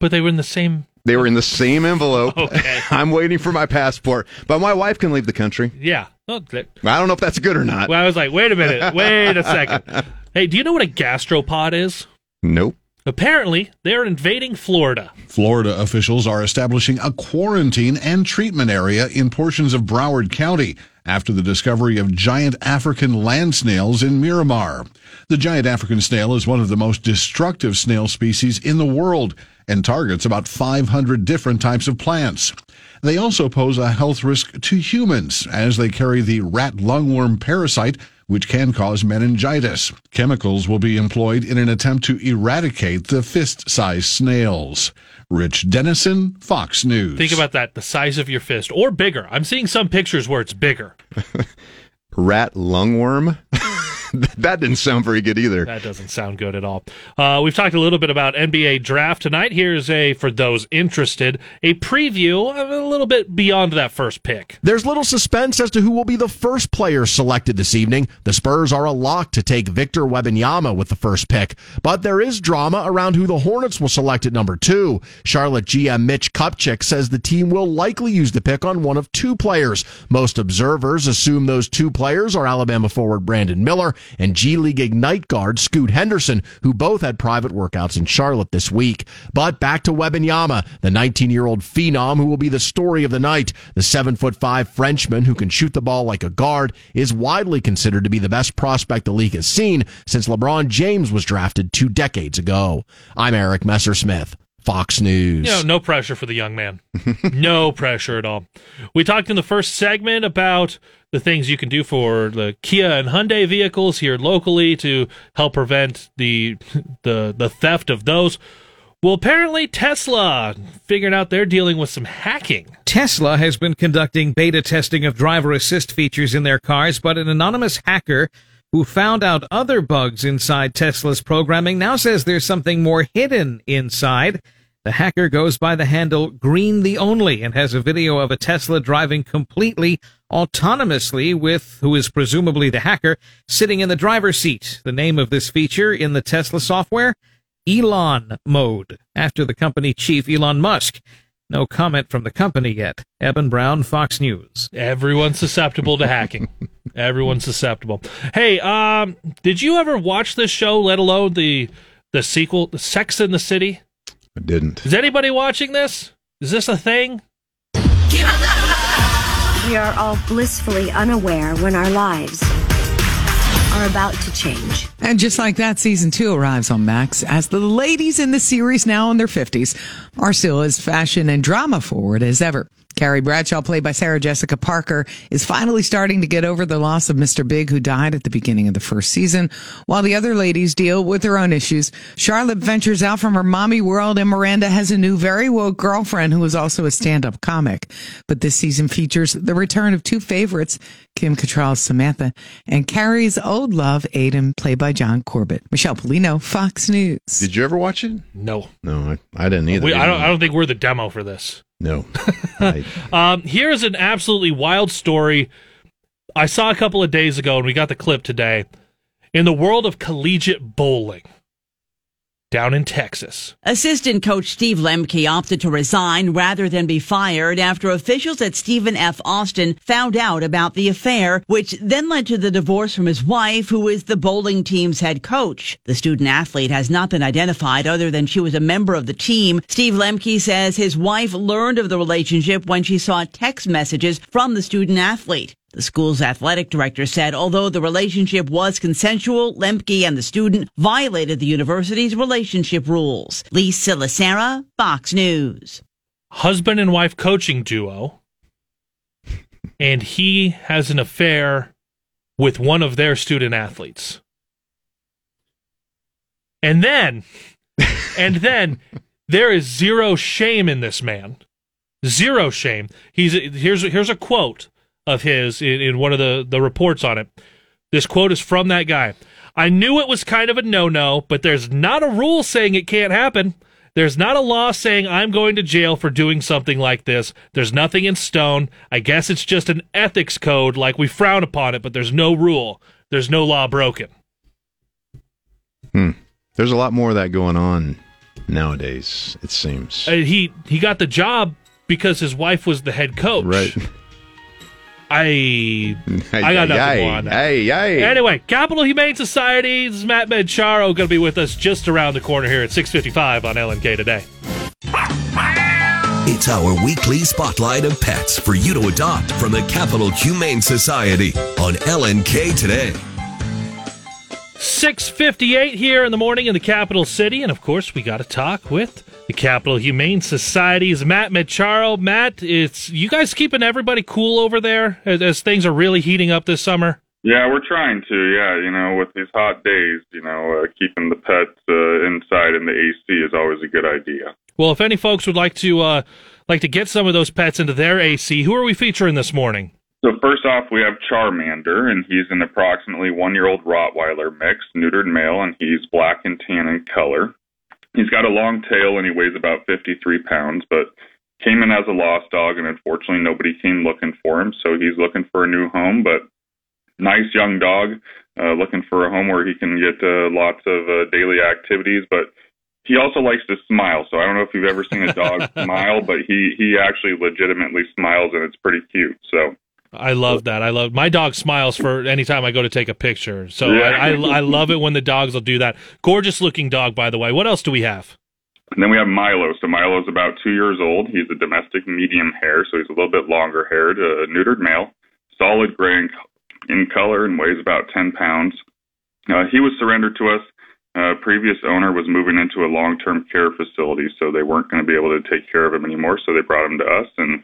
But they were in the same they were in the same envelope. okay. I'm waiting for my passport, but my wife can leave the country. Yeah. I don't know if that's good or not. Well, I was like, wait a minute, wait a second. Hey, do you know what a gastropod is? Nope. Apparently, they're invading Florida. Florida officials are establishing a quarantine and treatment area in portions of Broward County after the discovery of giant African land snails in Miramar. The giant African snail is one of the most destructive snail species in the world and targets about 500 different types of plants. They also pose a health risk to humans as they carry the rat lungworm parasite, which can cause meningitis. Chemicals will be employed in an attempt to eradicate the fist sized snails. Rich Dennison, Fox News. Think about that the size of your fist or bigger. I'm seeing some pictures where it's bigger. rat lungworm? that didn't sound very good either. That doesn't sound good at all. Uh, we've talked a little bit about NBA draft tonight. Here's a, for those interested, a preview of a little bit beyond that first pick. There's little suspense as to who will be the first player selected this evening. The Spurs are a lock to take Victor Wembanyama with the first pick, but there is drama around who the Hornets will select at number two. Charlotte GM Mitch Kupchak says the team will likely use the pick on one of two players. Most observers assume those two players are Alabama forward Brandon Miller and G League Ignite guard Scoot Henderson, who both had private workouts in Charlotte this week. But back to Wembanyama, the 19 year old phenom who will be the story of the night. The seven foot five Frenchman who can shoot the ball like a guard is widely considered to be the best prospect the league has seen since LeBron James was drafted two decades ago. I'm Eric Messersmith. Fox News. You know, no pressure for the young man. no pressure at all. We talked in the first segment about the things you can do for the Kia and Hyundai vehicles here locally to help prevent the the the theft of those. Well, apparently Tesla figured out they're dealing with some hacking. Tesla has been conducting beta testing of driver assist features in their cars, but an anonymous hacker who found out other bugs inside Tesla's programming now says there's something more hidden inside. The hacker goes by the handle Green the Only and has a video of a Tesla driving completely autonomously with who is presumably the hacker sitting in the driver's seat. The name of this feature in the Tesla software? Elon mode, after the company chief Elon Musk. No comment from the company yet. Eben Brown, Fox News. Everyone's susceptible to hacking. Everyone's susceptible. Hey, um, did you ever watch this show, let alone the the sequel, the Sex in the City? I didn't. Is anybody watching this? Is this a thing? We are all blissfully unaware when our lives are about to change. And just like that, season two arrives on Max as the ladies in the series, now in their 50s, are still as fashion and drama forward as ever. Carrie Bradshaw, played by Sarah Jessica Parker, is finally starting to get over the loss of Mr. Big, who died at the beginning of the first season, while the other ladies deal with their own issues. Charlotte ventures out from her mommy world, and Miranda has a new, very woke girlfriend who is also a stand-up comic. But this season features the return of two favorites, Kim Cattrall's Samantha and Carrie's old love, Aiden, played by John Corbett. Michelle Polino, Fox News. Did you ever watch it? No. No, I, I didn't either. We, I don't. I don't think we're the demo for this. No. um, here's an absolutely wild story I saw a couple of days ago, and we got the clip today. In the world of collegiate bowling, down in Texas. Assistant coach Steve Lemke opted to resign rather than be fired after officials at Stephen F. Austin found out about the affair, which then led to the divorce from his wife, who is the bowling team's head coach. The student athlete has not been identified other than she was a member of the team. Steve Lemke says his wife learned of the relationship when she saw text messages from the student athlete. The school's athletic director said although the relationship was consensual, Lemke and the student violated the university's relationship rules. Lisa Lacera, Fox News. Husband and wife coaching duo, and he has an affair with one of their student athletes. And then, and then there is zero shame in this man. Zero shame. He's here's here's a quote of his in, in one of the, the reports on it. This quote is from that guy. I knew it was kind of a no no, but there's not a rule saying it can't happen. There's not a law saying I'm going to jail for doing something like this. There's nothing in stone. I guess it's just an ethics code, like we frown upon it, but there's no rule. There's no law broken. Hmm. There's a lot more of that going on nowadays, it seems. Uh, he he got the job because his wife was the head coach. Right. I I got nothing more on that. Hey, hey. Anyway, Capital Humane Society. This is Matt Mancharo going to be with us just around the corner here at 6:55 on LNK today. It's our weekly spotlight of pets for you to adopt from the Capital Humane Society on LNK today. 6:58 here in the morning in the capital city, and of course we got to talk with the Capital Humane Society's Matt Macharo. Matt, it's you guys keeping everybody cool over there as, as things are really heating up this summer. Yeah, we're trying to. Yeah, you know, with these hot days, you know, uh, keeping the pets uh, inside in the AC is always a good idea. Well, if any folks would like to uh, like to get some of those pets into their AC, who are we featuring this morning? So first off, we have Charmander, and he's an approximately one-year-old Rottweiler mix, neutered male, and he's black and tan in color. He's got a long tail and he weighs about 53 pounds, but came in as a lost dog, and unfortunately nobody came looking for him, so he's looking for a new home. But nice young dog, uh, looking for a home where he can get uh, lots of uh, daily activities, but he also likes to smile. So I don't know if you've ever seen a dog smile, but he he actually legitimately smiles, and it's pretty cute. So I love that. I love my dog smiles for anytime I go to take a picture. So Yeah. I, I I love it when the dogs will do that. Gorgeous looking dog, by the way. What else do we have? And then we have Milo. So Milo's about two years old. He's a domestic medium hair, so he's a little bit longer haired, a neutered male, solid gray in, in color, and weighs about 10 pounds. Uh, he was surrendered to us. Uh, previous owner was moving into a long term care facility, so they weren't going to be able to take care of him anymore, so they brought him to us. And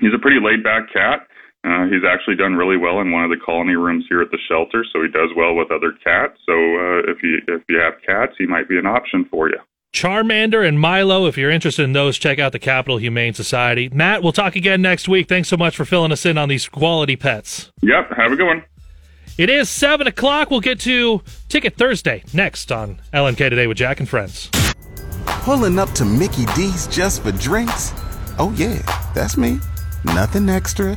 he's a pretty laid back cat. Uh, he's actually done really well in one of the colony rooms here at the shelter, so he does well with other cats. So uh, if you if you have cats, he might be an option for you. Charmander and Milo. If you're interested in those, check out the Capital Humane Society. Matt, we'll talk again next week. Thanks so much for filling us in on these quality pets. Yep. Have a good one. It is seven o'clock. We'll get to Ticket Thursday next on LNK Today with Jack and Friends. Pulling up to Mickey D's just for drinks? Oh, yeah, that's me. Nothing extra,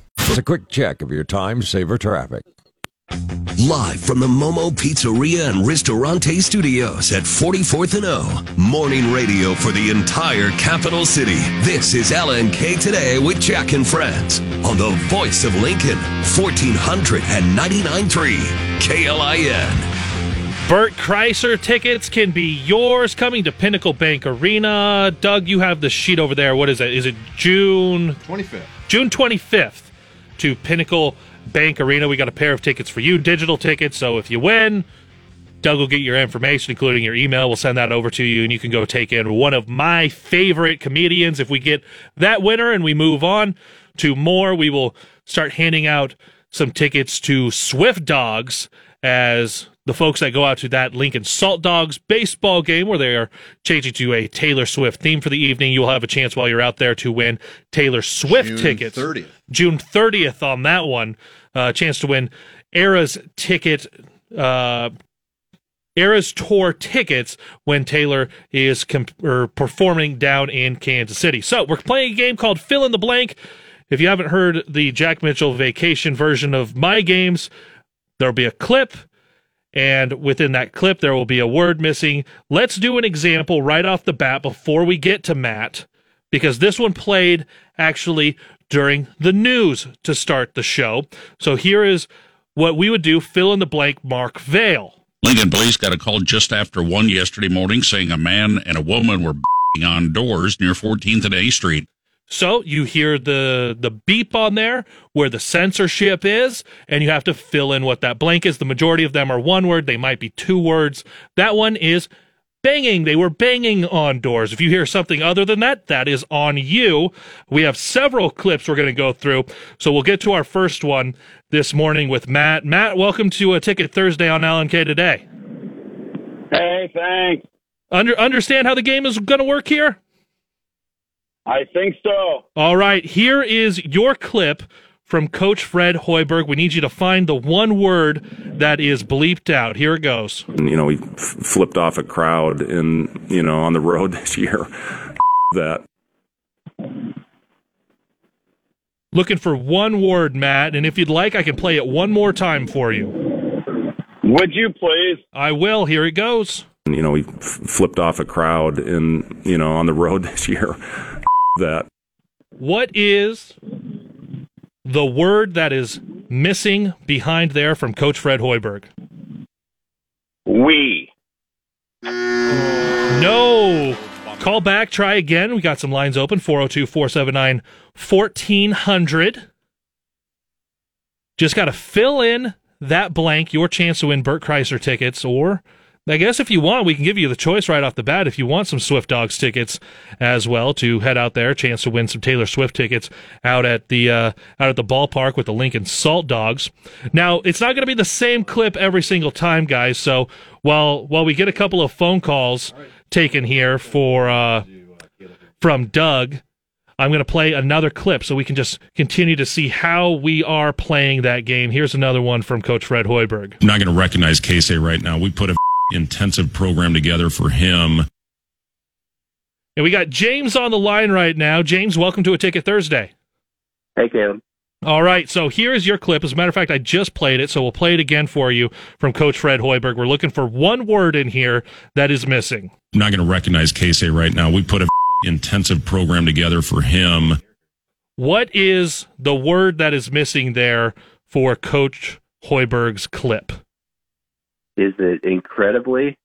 Just a quick check of your time saver traffic. Live from the Momo Pizzeria and Ristorante Studios at 44th and O. Morning radio for the entire capital city. This is LNK Today with Jack and Friends on the voice of Lincoln, 1499.3 KLIN. Bert Kreischer tickets can be yours coming to Pinnacle Bank Arena. Doug, you have the sheet over there. What is it? Is it June 25th? June 25th to Pinnacle Bank Arena. We got a pair of tickets for you, digital tickets. So if you win, Doug will get your information, including your email. We'll send that over to you, and you can go take in one of my favorite comedians. If we get that winner and we move on to more, we will start handing out some tickets to Swift Dogs as the folks that go out to that Lincoln Salt Dogs baseball game where they are changing to a Taylor Swift theme for the evening. You will have a chance while you're out there to win Taylor Swift June tickets. 30th. June 30th on that one. Uh, chance to win Eras ticket, uh, Eras tour tickets when Taylor is comp- or performing down in Kansas City. So we're playing a game called Fill in the Blank. If you haven't heard the Jack Mitchell vacation version of my games, there'll be a clip. And within that clip, there will be a word missing. Let's do an example right off the bat before we get to Matt, because this one played actually during the news to start the show. So here is what we would do fill in the blank, Mark Vale. Lincoln police got a call just after one yesterday morning saying a man and a woman were on doors near 14th and A Street. So you hear the the beep on there where the censorship is, and you have to fill in what that blank is. The majority of them are one word, they might be two words. That one is banging. They were banging on doors. If you hear something other than that, that is on you. We have several clips we're going to go through. So we'll get to our first one this morning with Matt. Matt, welcome to a Ticket Thursday on LNK today. Hey, thanks. Under understand how the game is going to work here? I think so. All right, here is your clip from Coach Fred Hoiberg. We need you to find the one word that is bleeped out. Here it goes. You know, we f- flipped off a crowd in, you know, on the road this year. that. Looking for one word, Matt, and if you'd like, I can play it one more time for you. Would you please? I will. Here it goes. You know, we f- flipped off a crowd in, you know, on the road this year. That. What is the word that is missing behind there from Coach Fred Hoiberg? We. No. Call back, try again. We got some lines open 402 479 1400. Just got to fill in that blank, your chance to win Bert Kreischer tickets, or I guess if you want, we can give you the choice right off the bat. If you want some Swift Dogs tickets as well, to head out there, chance to win some Taylor Swift tickets out at the uh, out at the ballpark with the Lincoln Salt Dogs. Now, it's not going to be the same clip every single time, guys. So while while we get a couple of phone calls taken here for uh, from Doug, I'm going to play another clip so we can just continue to see how we are playing that game. Here's another one from Coach Fred Hoiberg. I'm not going to recognize Casey right now. We put a intensive program together for him. And we got James on the line right now. James, welcome to a Ticket Thursday. Hey, Caleb. All right, so here's your clip. As a matter of fact, I just played it, so we'll play it again for you from Coach Fred Hoiberg. We're looking for one word in here that is missing. I'm not going to recognize Casey right now. We put a intensive program together for him. What is the word that is missing there for Coach Hoiberg's clip? Is it incredibly?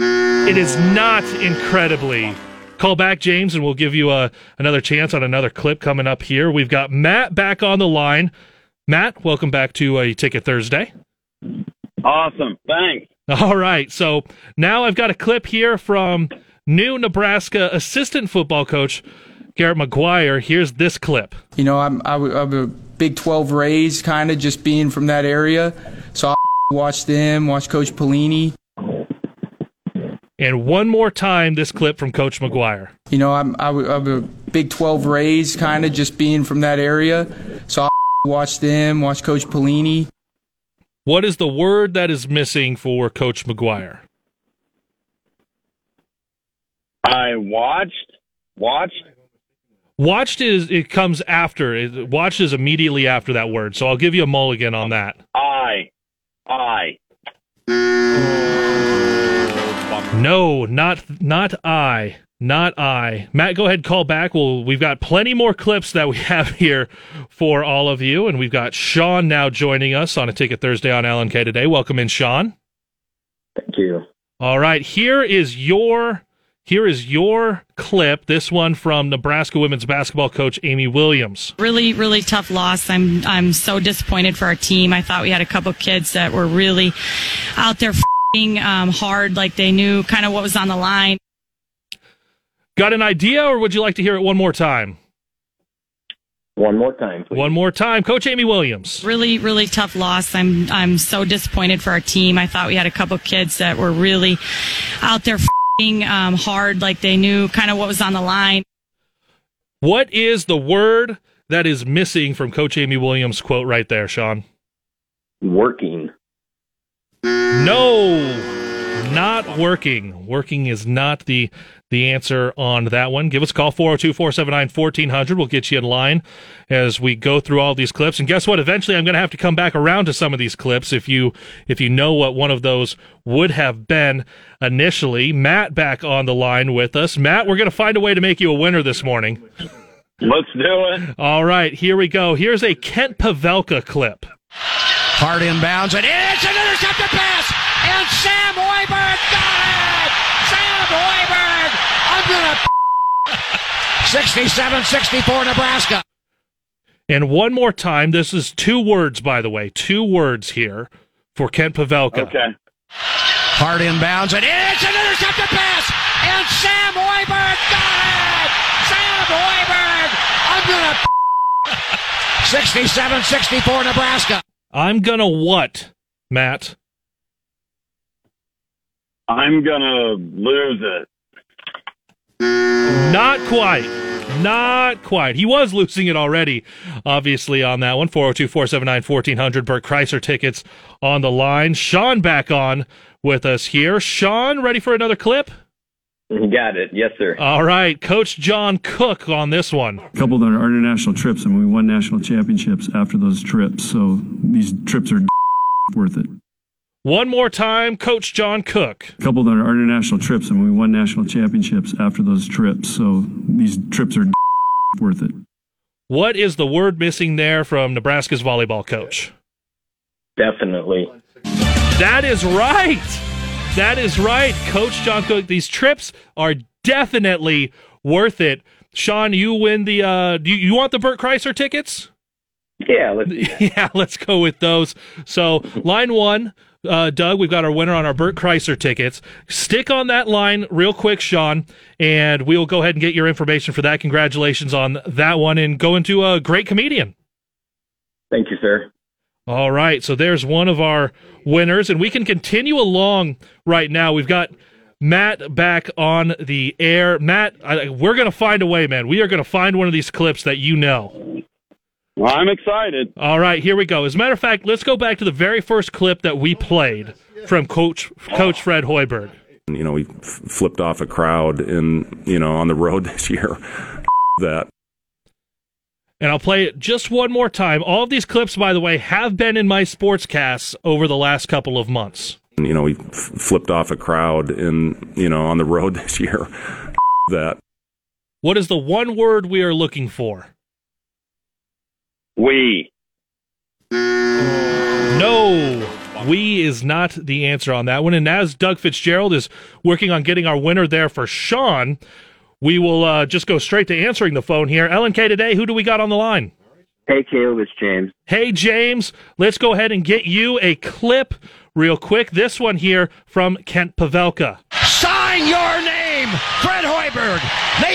It is not incredibly. Call back, James, and we'll give you a, another chance on another clip coming up here. We've got Matt back on the line. Matt, welcome back to a Ticket Thursday. Awesome. Thanks. All right. So now I've got a clip here from new Nebraska assistant football coach Garrett McGuire. Here's this clip. You know, I'm, I, am a Big 12 Rays kind of just being from that area. So I watched them, watch Coach Pelini. And one more time, this clip from Coach McGuire. You know, I'm, I, am a Big 12 Rays kind of just being from that area. So I watched them, watch Coach Pelini. What is the word that is missing for Coach McGuire? I watched. Watched. Watched is it comes after. It, watched is immediately after that word. So I'll give you a mulligan on that. I. I. No, not not I. Not I. Matt, go ahead call back. Well, we've got plenty more clips that we have here for all of you, and we've got Sean now joining us on a Ticket Thursday on LNK today. Welcome in, Sean. Thank you. All right, here is your here is your clip. This one from Nebraska women's basketball coach Amy Williams. Really, really tough loss. I'm I'm so disappointed for our team. I thought we had a couple kids that were really out there um, hard, like they knew kind of what was on the line. Got an idea, or would you like to hear it one more time? One more time, please. One more time, Coach Amy Williams. Really, really tough loss. I'm I'm so disappointed for our team. I thought we had a couple kids that were really out there um, hard, like they knew kind of what was on the line. What is the word that is missing from Coach Amy Williams' quote right there, Sean? Working. No, not working. Working is not the the answer on that one. Give us a call 402 479 1400. We'll get you in line as we go through all these clips. And guess what? Eventually, I'm going to have to come back around to some of these clips if you if you know what one of those would have been initially. Matt back on the line with us. Matt, we're going to find a way to make you a winner this morning. Let's do it. All right, here we go. Here's a Kent Pavelka clip. Hard inbounds, and it's an intercepted pass, and Sam Hoiberg got it! Sam Hoiberg under 67-64 Nebraska. And one more time, this is two words, by the way, two words here for Kent Pavelka. Okay. Hard inbounds, and it's an intercepted pass, and Sam Hoiberg got it! Sam Hoiberg under 67-64 Nebraska. I'm gonna what, Matt? I'm gonna lose it. Not quite. Not quite. He was losing it already, obviously, on that one. 402 479 1400. Bert Kreischer tickets on the line. Sean back on with us here. Sean, ready for another clip? Got it. Yes, sir. All right. Coach John Cook on this one. A couple of our international trips, and we won national championships after those trips. So these trips are worth it. One more time, Coach John Cook. A couple of our international trips, and we won national championships after those trips. So these trips are worth it. What is the word missing there from Nebraska's volleyball coach? Definitely. That is right. That is right, Coach John Cook. These trips are definitely worth it. Sean, you win the. Uh, do you, you want the Bert Kreischer tickets? Yeah, let's yeah, let's go with those. So line one, uh, Doug, we've got our winner on our Bert Kreischer tickets. Stick on that line real quick, Sean, and we will go ahead and get your information for that. Congratulations on that one, and go into a great comedian. Thank you, sir. All right, so there's one of our winners, and we can continue along right now. We've got Matt back on the air. Matt, I, we're going to find a way, man. We are going to find one of these clips that you know. Well, I'm excited. All right, here we go. As a matter of fact, let's go back to the very first clip that we played from Coach Coach Fred Hoiberg. You know, we flipped off a crowd in you know on the road this year. that And I'll play it just one more time. All of these clips, by the way, have been in my sportscasts over the last couple of months. you know we flipped off a crowd in you know on the road this year. that What is the one word we are looking for? We. No, we is not the answer on that one. And as Doug Fitzgerald is working on getting our winner there for Sean, we will uh, just go straight to answering the phone here. LNK today, who do we got on the line? Hey, Caleb, it's James. Hey, James, let's go ahead and get you a clip real quick. This one here from Kent Pavelka. Sign your name! Fred Hoiberg,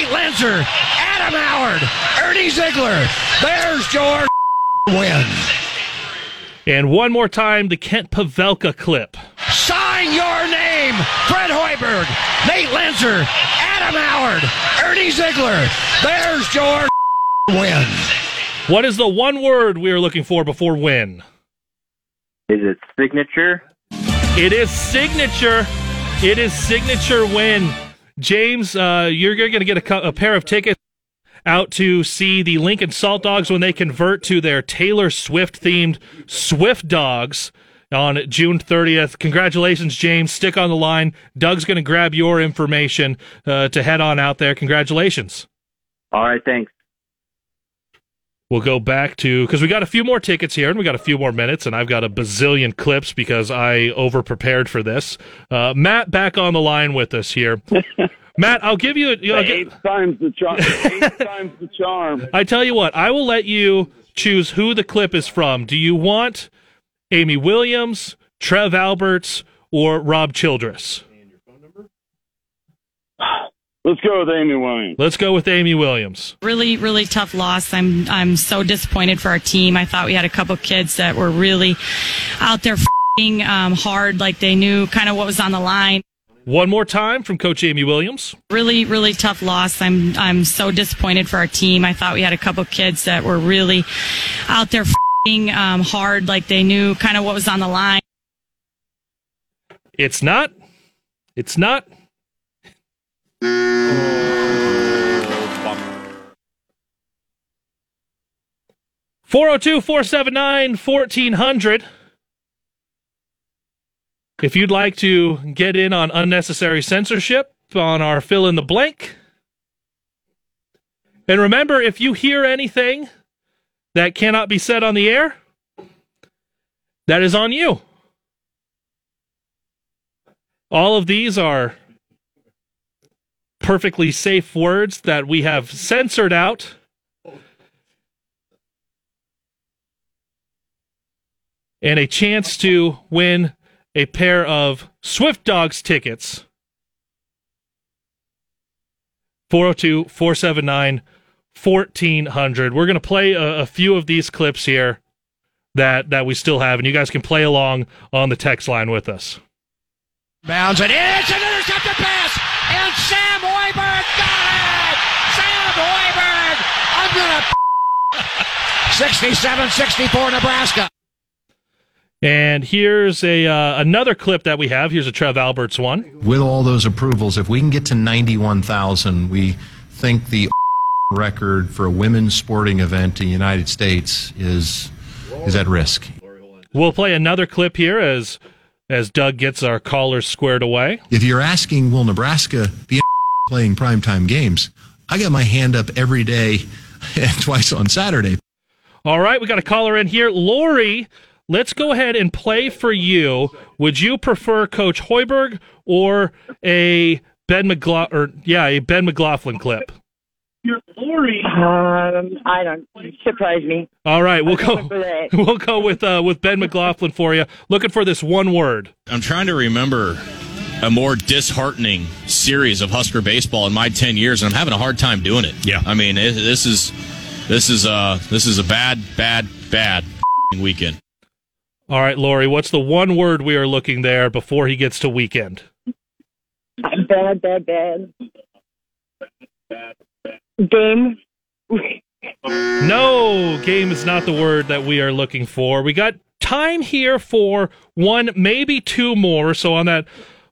Nate Lenzer, Adam Howard, Ernie Ziegler. There's your win. And one more time, the Kent Pavelka clip. Sign your name! Fred Hoiberg, Nate Lenzer, Adam Howard, Ernie Ziegler. There's your win. What is the one word we are looking for before win? Is it signature? It is signature. It is signature win. James, uh, you're, going to get a, a pair of tickets out to see the Lincoln Salt Dogs when they convert to their Taylor Swift themed Swift Dogs on June 30th. Congratulations, James. Stick on the line. Doug's going to grab your information uh, to head on out there. Congratulations. All right, thanks. We'll go back to because we got a few more tickets here and we got a few more minutes, and I've got a bazillion clips because I over prepared for this. Uh, Matt, back on the line with us here. Matt, I'll give you. you know, eight gi- times the charm. eight times the charm. I tell you what, I will let you choose who the clip is from. Do you want Amy Williams, Trev Alberts, or Rob Childress? Let's go with Amy Williams. Let's go with Amy Williams. Really, really tough loss. I'm I'm so disappointed for our team. I thought we had a couple kids that were really out there fing um, hard, like they knew kind of what was on the line. One more time from Coach Amy Williams. Really, really tough loss. I'm I'm so disappointed for our team. I thought we had a couple kids that were really out there fing um, hard, like they knew kind of what was on the line. It's not. It's not. Four zero two four seven nine fourteen hundred. If you'd like to get in on unnecessary censorship on our fill in the blank. And remember, if you hear anything that cannot be said on the air, that is on you. All of these are perfectly safe words that we have censored out. And a chance to win a pair of Swift Dogs tickets. 402 479 1400. We're going to play a, a few of these clips here that, that we still have, and you guys can play along on the text line with us. Bounds it. It's an intercepted pass. And Sam Hoiberg got it. Sam Hoiberg. I'm going to 67 64 Nebraska. And here's a uh, another clip that we have. Here's a Trev Alberts one. with all those approvals, if we can get to 91,000, we think the record for a women's sporting event in the United States is is at risk. We'll play another clip here as as Doug gets our callers squared away. If you're asking, will Nebraska be playing primetime games? I got my hand up every day and twice on Saturday. All right, we got a caller in here. Lori, let's go ahead and play for you. Would you prefer Coach Hoiberg or a Ben McLaughlin, or yeah, a Ben McLaughlin clip? Um, I don't surprise me. All right, we'll go. going for that. We'll go with uh, with Ben McLaughlin for you. Looking for this one word. I'm trying to remember a more disheartening series of Husker baseball in my 10 years, and I'm having a hard time doing it. Yeah. I mean, it, this is this is uh this is a bad, bad, bad weekend. All right, Lori, what's the one word we are looking there before he gets to weekend? Bad, bad, bad. Game. No, game is not the word that we are looking for. We got time here for one, maybe two more. So on that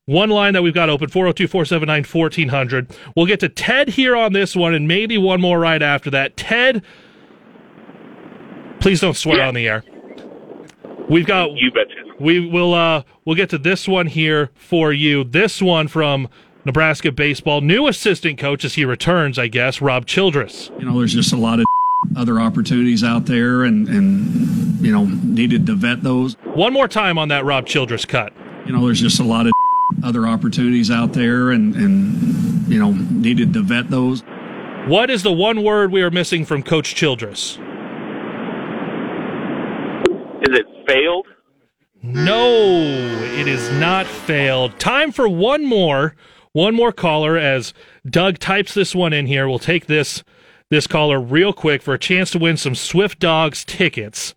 one line that we've got open, 402 479 1400, we'll get to Ted here on this one and maybe one more right after that. Ted, please don't swear on the air. We've got You betcha. we will uh we'll get to this one here for you. This one from Nebraska baseball new assistant coach as he returns, I guess, Rob Childress. You know, there's just a lot of other opportunities out there, and and you know, needed to vet those. One more time on that Rob Childress cut. You know, there's just a lot of other opportunities out there, and and you know, needed to vet those. What is the one word we are missing from Coach Childress? Is it failed? No, it is not failed. Time for one more, one more caller as Doug types this one in here. We'll take this this caller real quick for a chance to win some Swift Dogs tickets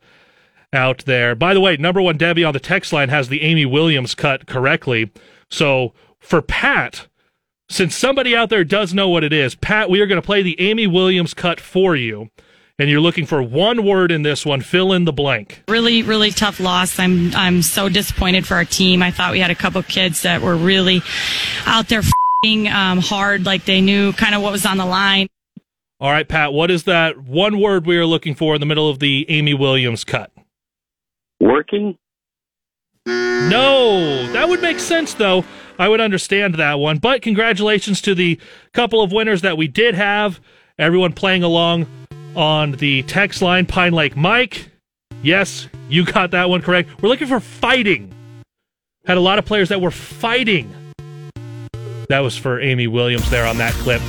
out there. By the way, number one Debbie on the text line has the Amy Williams cut correctly. So for Pat, since somebody out there does know what it is, Pat, we are going to play the Amy Williams cut for you. And you're looking for one word in this one. Fill in the blank. Really, really tough loss. I'm I'm so disappointed for our team. I thought we had a couple kids that were really out there fing um, hard, like they knew kind of what was on the line. All right, Pat, what is that one word we are looking for in the middle of the Amy Williams cut? Working? No, that would make sense, though. I would understand that one. But congratulations to the couple of winners that we did have. Everyone playing along on the text line. Pine Lake Mike. Yes, you got that one correct. We're looking for fighting. Had a lot of players that were fighting. That was for Amy Williams there on that clip.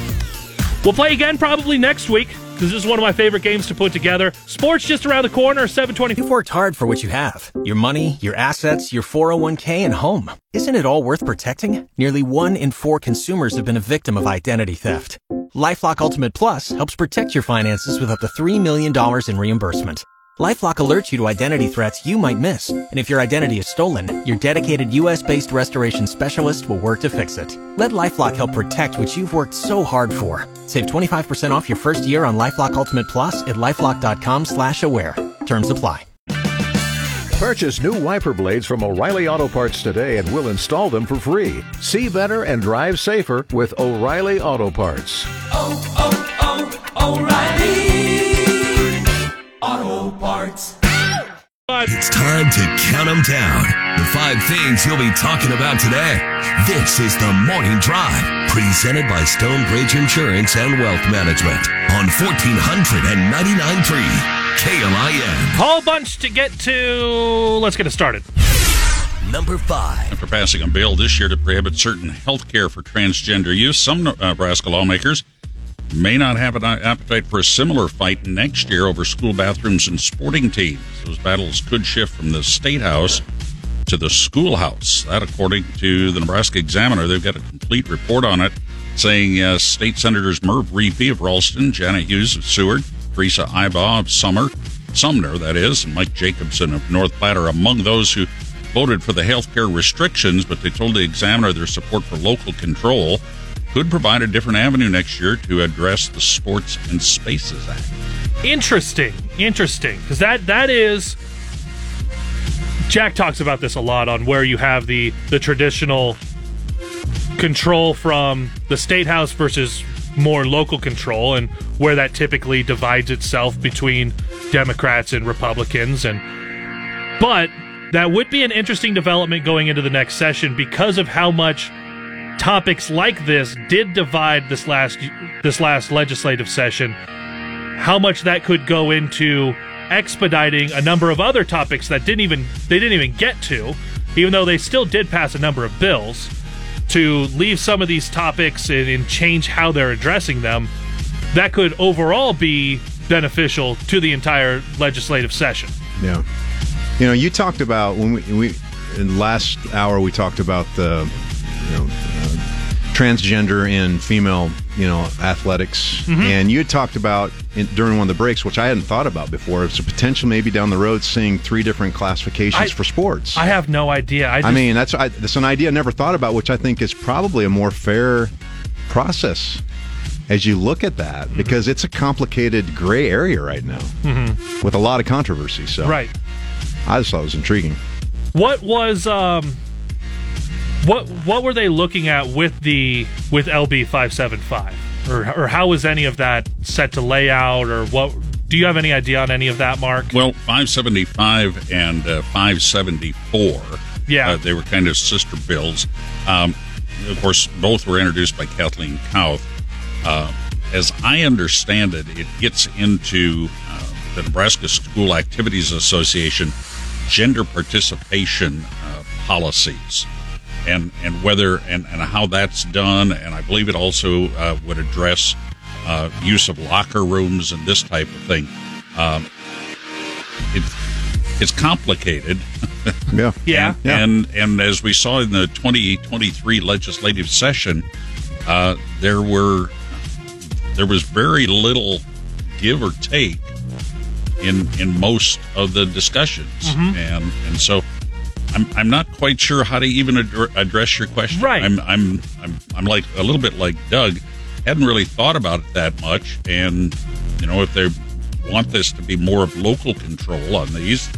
We'll play again probably next week because this is one of my favorite games to put together. Sports just around the corner, 720. You've worked hard for what you have your money, your assets, your 401k, and home. Isn't it all worth protecting? Nearly one in four consumers have been a victim of identity theft. Lifelock Ultimate Plus helps protect your finances with up to $3 million in reimbursement. LifeLock alerts you to identity threats you might miss. And if your identity is stolen, your dedicated US-based restoration specialist will work to fix it. Let LifeLock help protect what you've worked so hard for. Save 25% off your first year on LifeLock Ultimate Plus at LifeLock.com slash aware. Terms apply. Purchase new wiper blades from O'Reilly Auto Parts today and we'll install them for free. See better and drive safer with O'Reilly Auto Parts. Oh, oh, oh, O'Reilly Auto Parts. It's time to count them down. The five things you'll be talking about today. This is the Morning Drive, presented by Stonebridge Insurance and Wealth Management on 1499.3 KLIN. Whole bunch to get to. Let's get it started. Number five. After passing a bill this year to prohibit certain health care for transgender use, some uh, Nebraska lawmakers may not have an appetite for a similar fight next year over school bathrooms and sporting teams. Those battles could shift from the state house to the schoolhouse. That, according to the Nebraska Examiner, they've got a complete report on it, saying uh, State Senators Merv Riepe of Ralston, Jana Hughes of Seward, Teresa Ibach of Summer, Sumner, that is, and Mike Jacobson of North Platte are among those who voted for the health care restrictions, but they told the Examiner their support for local control could provide a different avenue next year to address the Sports and Spaces Act. Interesting, interesting, because that that is. Jack talks about this a lot on where you have the the traditional control from the state house versus more local control, and where that typically divides itself between Democrats and Republicans, and but that would be an interesting development going into the next session because of how much topics like this did divide this last this last legislative session. How much that could go into expediting a number of other topics that didn't even they didn't even get to, even though they still did pass a number of bills to leave some of these topics and, and change how they're addressing them. That could overall be beneficial to the entire legislative session. Yeah. You know, you talked about when we, we in last hour we talked about the you know transgender in female you know athletics, Mhm. and you had talked about in, during one of the breaks, which I hadn't thought about before. It's a potential maybe down the road seeing three different classifications I- for sports. I have no idea. I, I, mean, that's I, that's an idea I never thought about, which I think is probably a more fair process as you look at that, because it's a complicated gray area right now Mhm. with a lot of controversy. So, Right. I just thought it was intriguing. What was um what what were they looking at with the with LB five seven five? Or or how was any of that set to lay out or what do you have any idea on any of that, Mark? Well, 575 and uh, 574. Yeah. Uh, they were kind of sister bills. Um, of course, both were introduced by Kathleen Kauth. Uh, as I understand it, it gets into uh, the Nebraska School Activities Association gender participation uh, policies and and whether and, and how that's done. And I believe it also uh, would address uh, use of locker rooms and this type of thing. Um, it, it's complicated. Yeah. Yeah. And and as we saw in the 2023 legislative session, uh, there were there was very little give or take in in most of the discussions, Mhm. and and so I'm I'm not quite sure how to even addr- address your question. Right. I'm I'm I'm I'm like a little bit like Doug. Hadn't really thought about it that much, and you know if they want this to be more of local control on these,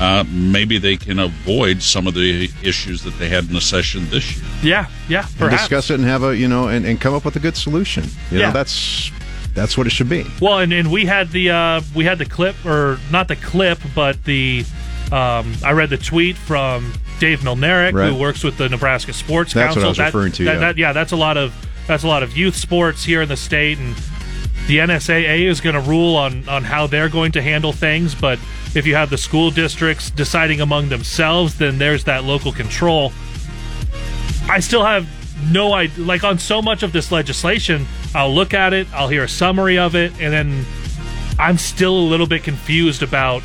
uh, maybe they can avoid some of the issues that they had in the session this year. Yeah, yeah, And discuss it and have a you know and, and come up with a good solution. You Yeah. know, that's that's what it should be. Well, and, and we had the uh, we had the clip, or not the clip, but the um, I read the tweet from Dave Mlnarik, Right. who works with the Nebraska Sports That's what Council. I was That- referring to, that- yeah. that- yeah, that's a lot of that's a lot of youth sports here in the state, and the NSAA is going to rule on on how they're going to handle things. But if you have the school districts deciding among themselves, then there's that local control. I still have no idea. Like on so much of this legislation, I'll look at it, I'll hear a summary of it, and then I'm still a little bit confused about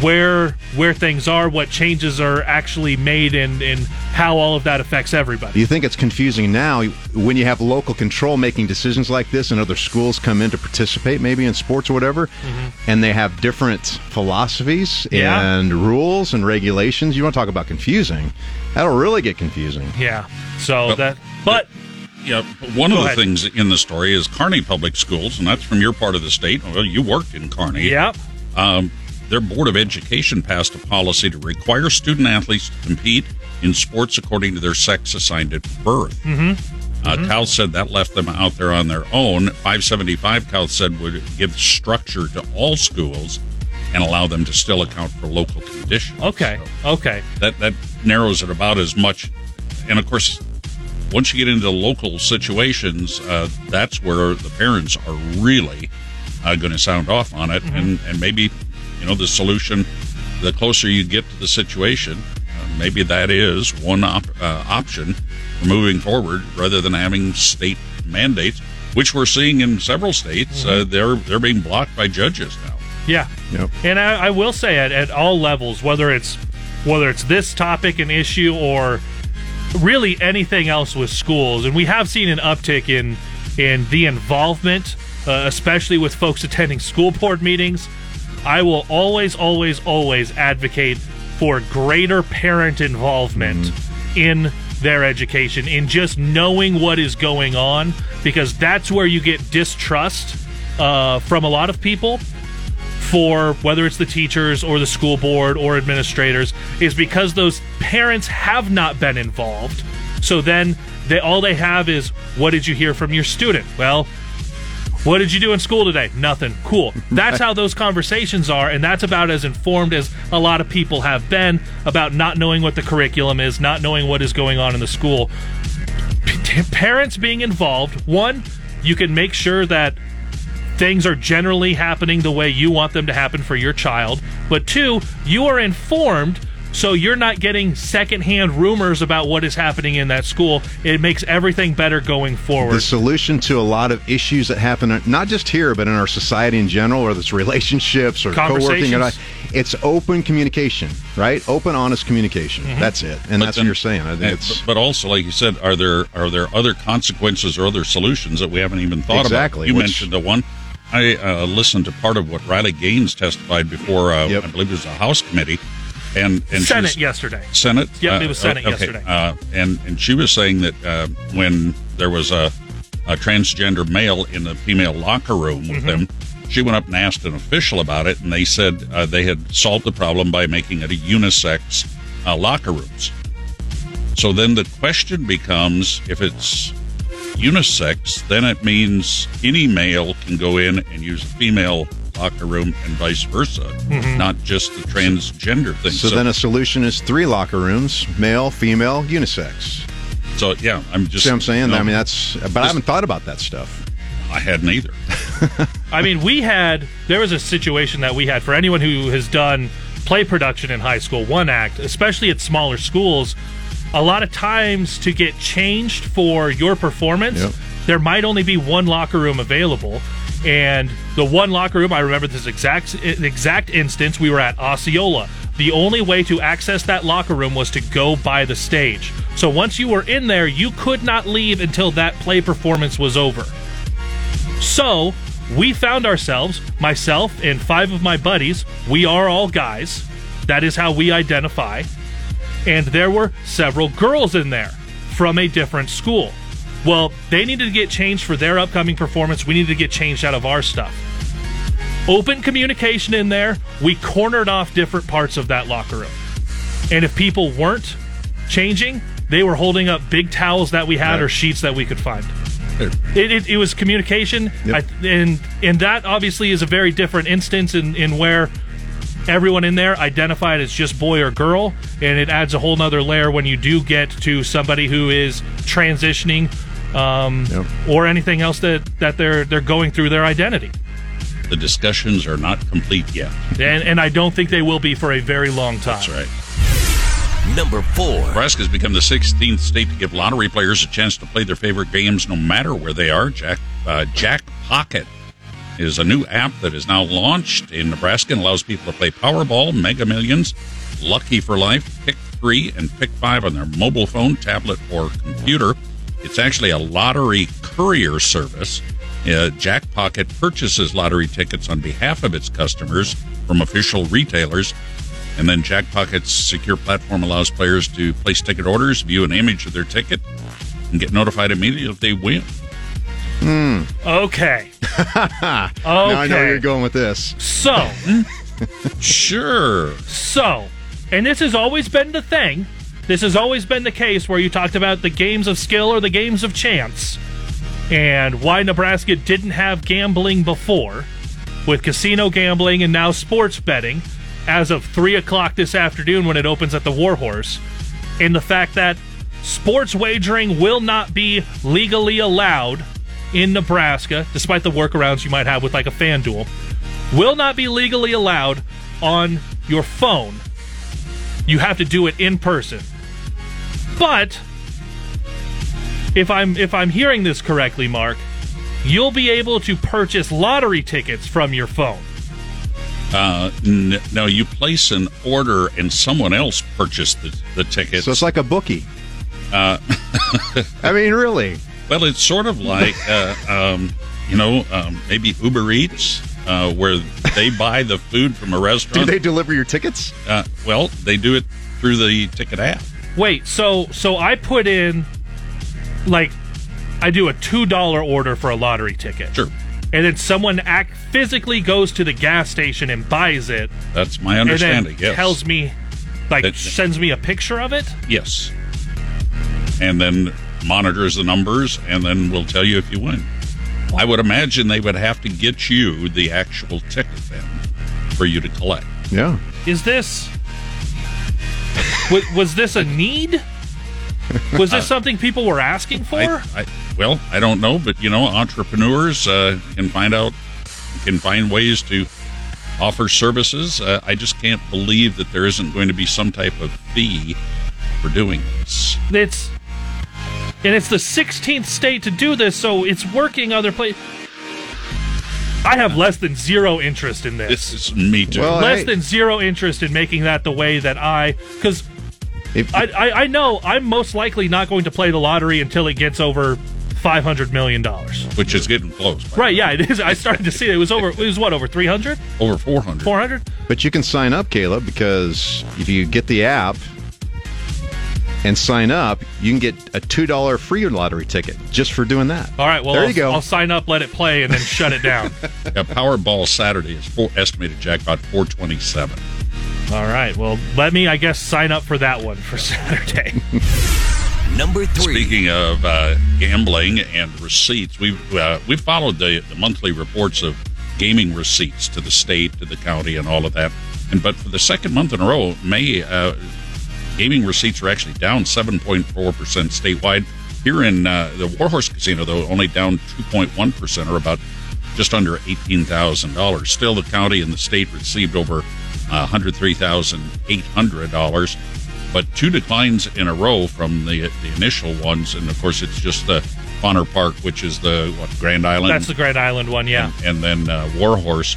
where where things are, what changes are actually made, and and how all of that affects everybody. You think it's confusing now when you have local control making decisions like this and other schools come in to participate maybe in sports or whatever and they have different philosophies Yeah. and rules and regulations. You want to talk about confusing. That'll really get confusing. Yeah. So that, but Yeah, one of the ahead. things in the story is Kearney Public Schools, and that's from your part of the state. Well, you worked in Kearney. Yep. Um, their Board of Education passed a policy to require student athletes to compete in sports according to their sex assigned at birth. Mm-hmm. Uh, Kauth said that left them out there on their own. 575, Kauth said, would give structure to all schools and allow them to still account for local conditions. okay, okay, That that narrows it about as much. And of course, once you get into local situations, uh, that's where the parents are really uh, going to sound off on it, and and maybe you know the solution. The closer you get to the situation, uh, maybe that is one op- uh, option for moving forward, rather than having state mandates, which we're seeing in several states. Uh, they're they're being blocked by judges now. yeah. Yep. And I, I will say at, at all levels, whether it's whether it's this topic and issue or really anything else with schools, and we have seen an uptick in in the involvement, uh, especially with folks attending school board meetings. I will always, always, always advocate for greater parent involvement in their education, in just knowing what is going on, because that's where you get distrust uh, from a lot of people for whether it's the teachers or the school board or administrators is because those parents have not been involved. So then they all they have is what did you hear from your student? Well, What did you do in school today? Nothing. Cool. That's how those conversations are, and that's about as informed as a lot of people have been about not knowing what the curriculum is, not knowing what is going on in the school. Parents being involved, one, you can make sure that things are generally happening the way you want them to happen for your child, but two, you are informed so you're not getting secondhand rumors about what is happening in that school. It makes everything better going forward. The solution to a lot of issues that happen, not just here, but in our society in general, whether it's relationships or co-working, or not, it's open communication, right? Open, honest communication. Mm-hmm. That's it, and But that's then- what you're saying. I think and- it's but also, like you said, are there are there other consequences or other solutions that we haven't even thought Exactly, about? Exactly. You which- mentioned the one. I uh, listened to part of what Riley Gaines testified before. Uh, I believe it was a House committee, and and Senate yesterday. Senate. Yep, Uh, it was Senate okay. yesterday. Uh, and and she was saying that uh, when there was a, a transgender male in the female locker room with Mhm. them, she went up and asked an official about it, and they said uh, they had solved the problem by making it a unisex uh, locker rooms. So then the question becomes if it's unisex, then it means any male can go in and use a female locker room and vice versa, Mhm. not just the transgender thing. so, then a solution is three locker rooms: male, female, unisex. So yeah, I'm just. See what I'm saying? you know, I mean, that's. But I haven't thought about that stuff. I hadn't either. I mean, we had there was a situation that we had for anyone who has done play production in high school, one act, especially at smaller schools. A lot of times to get changed for your performance, Yep. there might only be one locker room available. And the one locker room, I remember this exact exact instance. We were at Osceola. The only way to access that locker room was to go by the stage. So once you were in there, you could not leave until that play performance was over. So we found ourselves, myself and five of my buddies, we are all guys. That is how we identify. And there were several girls in there from a different school. Well, they needed to get changed for their upcoming performance. We needed to get changed out of our stuff. Open communication in there. We cornered off different parts of that locker room. And if people weren't changing, they were holding up big towels that we had Right. or sheets that we could find. It, it, it was communication, I, and and that obviously is a very different instance in, in where everyone in there identified as just boy or girl, and it adds a whole nother layer when you do get to somebody who is transitioning um, or anything else that, that they're they're going through their identity. The discussions are not complete yet. And and I don't think they will be for a very long time. That's right. Number four. Nebraska has become the 16th state to give lottery players a chance to play their favorite games no matter where they are. Jack uh, Jack Pocket is a new app that is now launched in Nebraska and allows people to play Powerball, Mega Millions, Lucky for Life, Pick Three, and Pick Five on their mobile phone, tablet, or computer. It's actually a lottery courier service. Uh, Jackpocket purchases lottery tickets on behalf of its customers from official retailers. And then Jackpocket's secure platform allows players to place ticket orders, view an image of their ticket, and get notified immediately if they win. Hmm. Okay. Okay. Now I know where you're going with this. So, sure. So, and this has always been the thing. This has always been the case where you talked about the games of skill or the games of chance, and why Nebraska didn't have gambling before, with casino gambling and now sports betting, as of three o'clock this afternoon when it opens at the Warhorse, and the fact that sports wagering will not be legally allowed in Nebraska, despite the workarounds you might have with like a FanDuel, will not be legally allowed on your phone. You have to do it in person. But if I'm if I'm hearing this correctly, Mark, you'll be able to purchase lottery tickets from your phone. Uh, n- no, you place an order and someone else purchased the, the tickets. So it's like a bookie. Uh, I mean, really? Well, it's sort of like, uh, um, you know, um, maybe Uber Eats, uh, where they buy the food from a restaurant. Do they deliver your tickets? Uh, well, they do it through the ticket app. Wait, so so I put in like I do a two dollar order for a lottery ticket. Sure. And then someone act physically goes to the gas station and buys it. That's my and understanding. then yes. tells me like That- sends me a picture of it. yes. And then monitors the numbers, and then will tell you if you win. I would imagine they would have to get you the actual ticket then for you to collect. Yeah. Is this was, was this a need? Was this something people were asking for? I, I, well, I don't know, but you know, entrepreneurs uh, can find out, can find ways to offer services. Uh, I just can't believe that there isn't going to be some type of fee for doing this. it's and it's the 16th state to do this, so it's working other places. I have less than zero interest in this. This is me too. Well, less hey. than zero interest in making that the way that I because If- I, I I know I'm most likely not going to play the lottery until it gets over five hundred million dollars. which is getting close. by Right? Yeah, it is. I started to see it, it was over. It was what over 300, Over 400. 400. But you can sign up, Caleb, because if you get the app and sign up, you can get a two dollar free lottery ticket just for doing that. All right. Well, there I'll, you go. I'll sign up, let it play, and then shut it down. Yeah, Powerball Saturday is four, estimated jackpot 427. All right. Well, let me, I guess, sign up for that one for Saturday. Number three. Speaking of uh, gambling and receipts, we've uh, we've followed the, the monthly reports of gaming receipts to the state, to the county, and all of that. And but for the second month in a row, May uh, gaming receipts are actually down 7.4 percent statewide. Here in uh, the Warhorse Casino, though, only down 2.1 percent, or about just under eighteen thousand dollars. Still, the county and the state received over one hundred three thousand eight hundred dollars but two declines in a row from the the initial ones, and of course it's just the Fonner Park, which is the what Grand Island. That's the Grand Island one. Yeah. and, and then uh, Warhorse.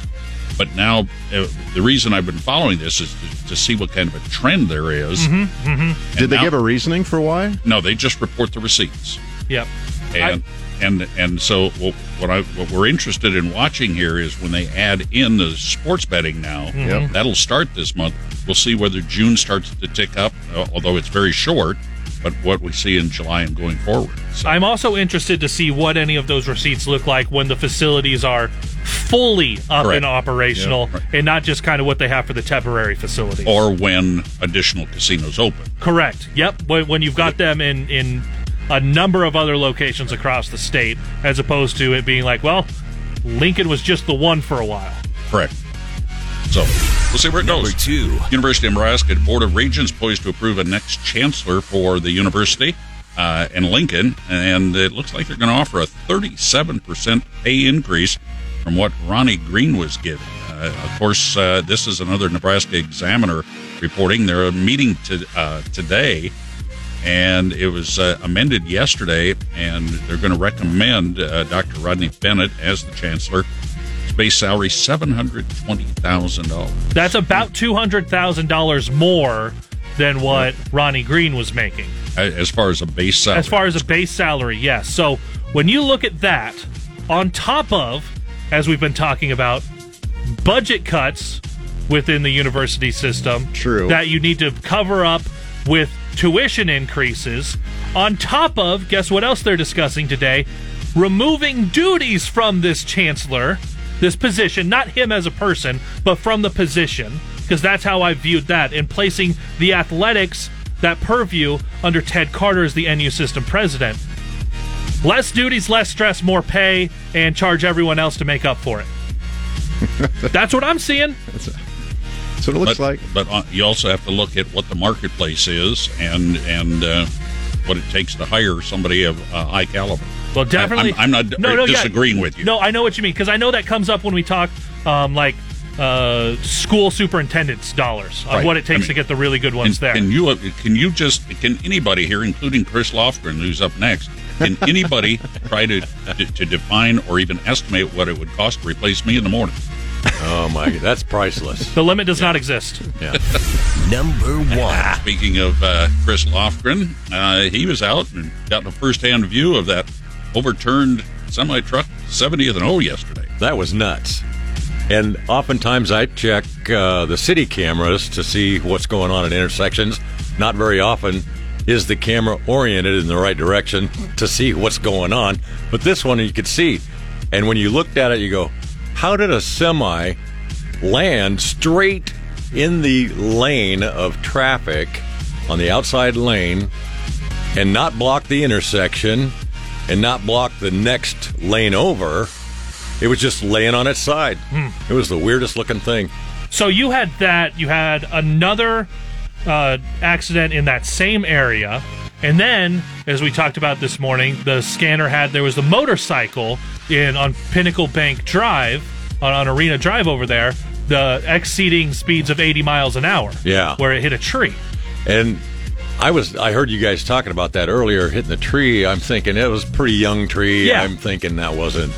But now uh, the reason I've been following this is to, to see what kind of a trend there is. Mm-hmm, mm-hmm. Did they now- give a reasoning for why? No, they just report the receipts, Yep. and and and so what, what I what we're interested in watching here is when they add in the sports betting now. Mhm. Yep. That'll start this month. We'll see whether June starts to tick up, uh, although it's very short. But what we see in July and going forward. I'm also interested to see what any of those receipts look like when the facilities are fully up Correct. and operational, Yeah. and not just kind of what they have for the temporary facilities. or when additional casinos open. Correct. Yep. When, when you've got them in in a number of other locations across the state, as opposed to it being like, well, Lincoln was just the one for a while. Correct. So we'll see where it goes. Number two. University of Nebraska Board of Regents poised to approve a next chancellor for the university uh, in Lincoln, and it looks like they're going to offer a 37% pay increase from what Ronnie Green was given. Uh, of course, uh, this is another Nebraska Examiner reporting. They're meeting to, uh, today, and it was uh, amended yesterday, and they're going to recommend uh, Dr. Rodney Bennett as the chancellor. His base salary seven hundred twenty thousand dollars. That's about two hundred thousand dollars more than what Ronnie Green was making. As far as a base salary, As far as a base salary, yes. So when you look at that, on top of, as we've been talking about, budget cuts within the university system, True. that you need to cover up with tuition increases, on top of, guess what else they're discussing today? Removing duties from this chancellor, this position, not him as a person, but from the position, because that's how I viewed that, and placing the athletics, that purview, under Ted Carter as the NU system president. Less duties, less stress, more pay, and charge everyone else to make up for it. That's what I'm seeing. That's what it looks but, like. But uh, you also have to look at what the marketplace is and and uh, what it takes to hire somebody of uh, high caliber. Well, definitely. I, am not No, no, yeah. disagreeing with you. No, I know what you mean because I know that comes up when we talk um, like uh, school superintendents' dollars of Right. what it takes I mean, to get the really good ones Can, there. can you uh, can you just can anybody here, including Chris Lofgren, who's up next, can anybody try to, to to define or even estimate what it would cost to replace me in the morning? Oh my, that's priceless. the limit does not exist. Yeah. Number one. Speaking of uh, Chris Lofgren, uh, he was out and got a first-hand view of that overturned semi truck 70th and O yesterday. That was nuts. And oftentimes I check uh, the city cameras to see what's going on at intersections. Not very often is the camera oriented in the right direction to see what's going on. But this one you could see. And when you looked at it, you go, how did a semi land straight in the lane of traffic on the outside lane and not block the intersection and not block the next lane over. It was just laying on its side. Hmm. It was the weirdest looking thing. So you had that. You had another uh, accident in that same area, and then, as we talked about this morning, the scanner had there was the motorcycle in on Pinnacle Bank Drive on, on Arena Drive over there, the exceeding speeds of 80 miles an hour. Yeah. where it hit a tree. And I was I heard you guys talking about that earlier, hitting the tree. I'm thinking it was a pretty young tree. Yeah. I'm thinking that wasn't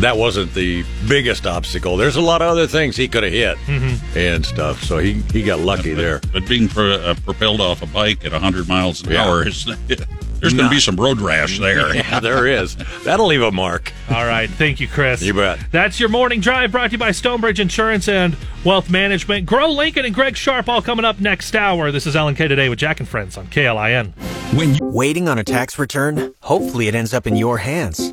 that wasn't the biggest obstacle. There's a lot of other things he could have hit Mm-hmm. and stuff. So he he got lucky there. But being pro, uh, propelled off a bike at 100 miles an Yeah. hour is there's going to be some road rash there. Yeah, there is. That'll leave a mark. All right, thank you, Chris. You bet. That's your morning drive brought to you by Stonebridge Insurance and Wealth Management. Grow Lincoln and Greg Sharpe all coming up next hour. This is Ellen K today with Jack and Friends on KLIN. When waiting on a tax return, hopefully it ends up in your hands.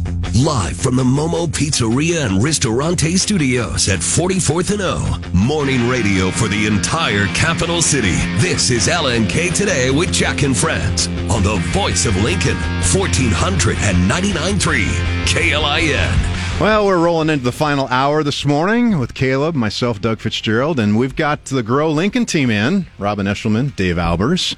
Live from the Momo Pizzeria and Ristorante Studios at 44th and O. Morning radio for the entire capital city. This is LNK Today with Jack and Friends on the voice of Lincoln, 1499.3 KLIN. Well, we're rolling into the final hour this morning with Caleb, myself, Doug Fitzgerald, and we've got the Grow Lincoln team in Robin Eshelman, Dave Albers,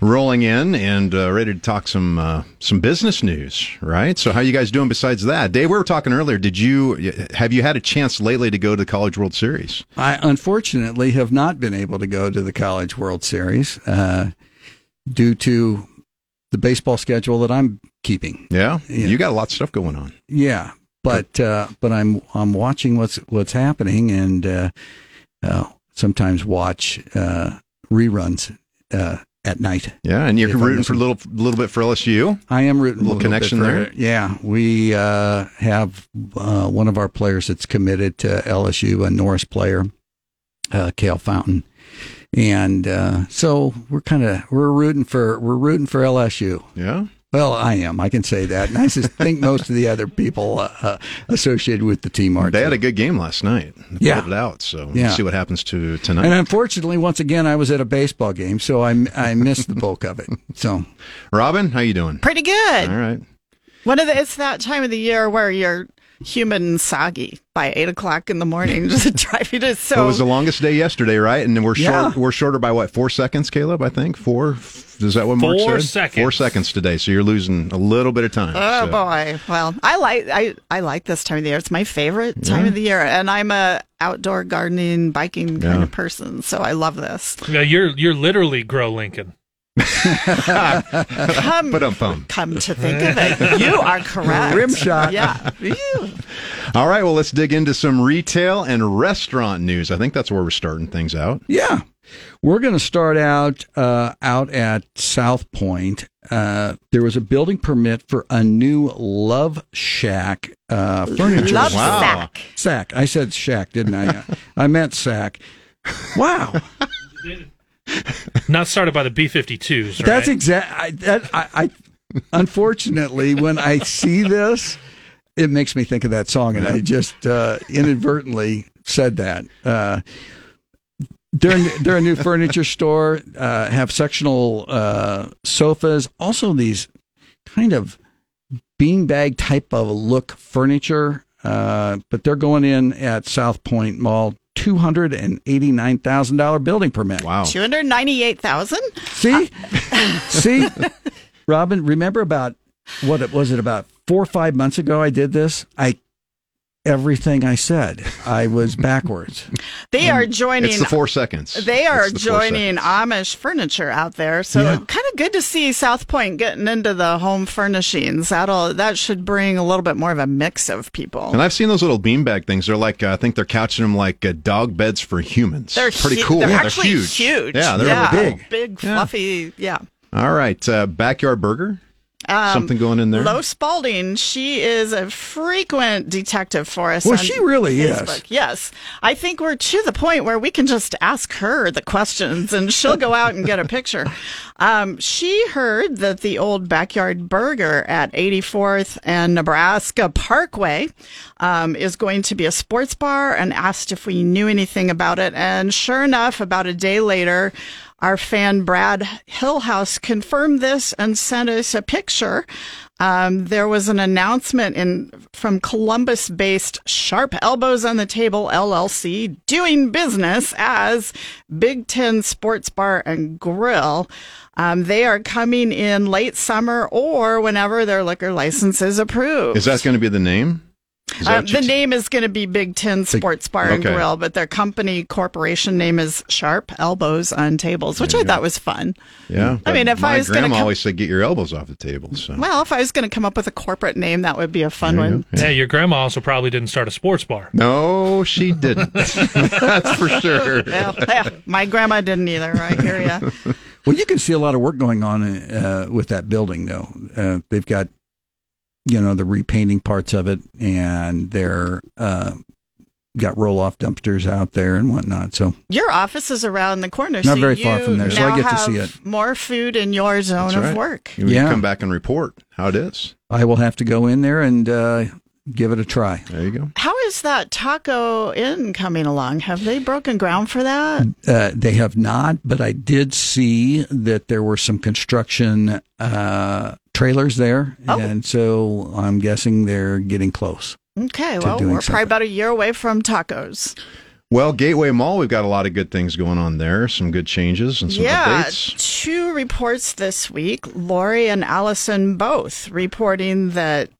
rolling in and uh, ready to talk some uh, some business news, right? So, how you guys doing besides that? Dave, we were talking earlier. Did you have you had a chance lately to go to the College World Series? I unfortunately have not been able to go to the College World Series uh, due to the baseball schedule that I'm keeping. Yeah, Yeah. you got a lot of stuff going on. Yeah, but uh, but I'm I'm watching what's what's happening and uh, uh, sometimes watch uh, reruns uh, at night. Yeah, and you're rooting for a little little bit for LSU. I am rooting Little a connection bit for there? Yeah, we uh, have uh, one of our players that's committed to LSU, a Norris player, uh, Kale Fountain, and uh, so we're kind of we're rooting for we're rooting for LSU. Yeah. Well, I am. I can say that. And I just think most of the other people uh, uh, associated with the team are. They had a good game last night. They Yeah. pulled it out. So we'll Yeah. see what happens to tonight. And unfortunately, once again, I was at a baseball game, so I I missed the bulk of it. So, Robin, how you doing? Pretty good. All right. One of the it's that time of the year where you're humid and soggy by eight o'clock in the morning, just driving to so. it was the longest day yesterday, right? And we're Yeah. short. We're shorter by what? Four seconds, Caleb. I think four. Is that what Mark Four said? seconds. Four seconds today. So you're losing a little bit of time. Oh So- boy! Well, I like I I like this time of the year. It's my favorite time Yeah. of the year, and I'm a outdoor gardening, biking kind Yeah. of person, so I love this. Yeah, you're you're literally Grow Lincoln. Come, come to think of it, you are correct. Rim shot. Yeah. Ew. All right. Well, let's dig into some retail and restaurant news. I think that's where we're starting things out. yeah, we're going to start out uh, out at South Point. Uh, there was a building permit for a new Love Shack uh, furniture. Love store. Sack. Sack. I said shack, didn't I? I meant sack. Wow. Not started by the B 52s, right? That's exactly. I, that I, I unfortunately, when I see this, it makes me think of that song, and I just uh, inadvertently said that. Uh, they're they're a new furniture store. Uh, have sectional uh, sofas. Also, these kind of beanbag type of look furniture. Uh, but they're going in at South Point Mall. Two hundred and eighty nine thousand dollar building permit. Wow. Two hundred ninety-eight thousand. See, see, Robin. Remember about what it was? It about four or five months ago. I did this. I everything I said. I was backwards. They are joining. It's the four seconds. They are the joining Amish furniture out there, so Yeah. kind of good to see South Point getting into the home furnishings. That'll that should bring a little bit more of a mix of people. And I've seen those little beanbag things. They're like uh, I think they're couching them like uh, dog beds for humans. They're pretty hu- cool. They're Yeah, actually huge. huge. Yeah, they're yeah, big. big, fluffy. Yeah. All right, uh, backyard burger. Um, Something going in there. Lo Spalding, she is a frequent detective for us. Well, she really is. Yes. I think we're to the point where we can just ask her the questions and she'll go out and get a picture. Um, she heard that the old backyard burger at 84th and Nebraska Parkway um, is going to be a sports bar and asked if we knew anything about it. And sure enough, about a day later, our fan Brad Hillhouse confirmed this and sent us a picture. Um, there was an announcement in from Columbus-based Sharp Elbows on the Table LLC doing business as Big Ten Sports Bar and Grill. Um, they are coming in late summer or whenever their liquor license is approved. Is that going to be the name? Is that Uh, what you the name is going to be Big Ten Sports Bar and okay. Grill, but their company corporation name is Sharp Elbows on Tables, which I thought was fun. Yeah. I mean, but if I was gonna grandma always said, "Get your elbows off the table." So Well, if I was going to come up with a corporate name, that would be a fun one. Yeah, your grandma also probably didn't start a sports bar. no, she didn't. That's for sure. Well, yeah, my grandma didn't either. I hear ya. Well, you can see a lot of work going on uh, with that building, though. Uh, they've got, you know, the repainting parts of it, and they're uh, got roll off dumpsters out there and whatnot. So Your office is around the corner. Not so very far from there, so I get to see it. More food in your zone That's of work. You Yeah. come back and report how it is. I will have to go in there and uh, give it a try. There you go. How is that Taco Inn coming along? Have they broken ground for that? Uh, they have not, but I did see that there were some construction uh, trailers there, Oh. and so I'm guessing they're getting close. Okay, well, we're doing probably something. about a year away from tacos. Well, Gateway Mall, we've got a lot of good things going on there. Some good changes and some yeah, updates. two reports this week. Lori and Allison both reporting that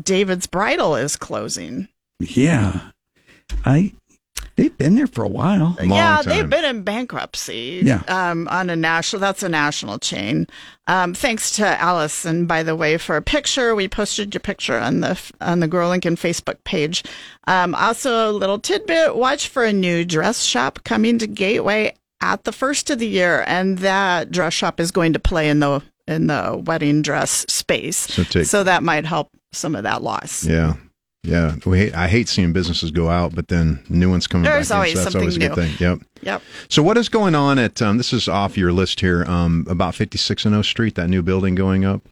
David's Bridal is closing. Yeah, I they've been there for a while. yeah, they've been in bankruptcy. Yeah. Um, on a national, that's a national chain. Um, thanks to Allison, by the way, for a picture. We posted your picture on the on the Grow Lincoln Facebook page. Um, also, a little tidbit: watch for a new dress shop coming to Gateway at the first of the year, and that dress shop is going to play in the in the wedding dress space. So take- so that might help some of that loss. Yeah. Yeah. We hate, I hate seeing businesses go out, but then new ones coming There's back always in. So that's something always a good new. thing. Yep. Yep. So what is going on at um, this is off your list here um, about 56 and O Street that new building going up.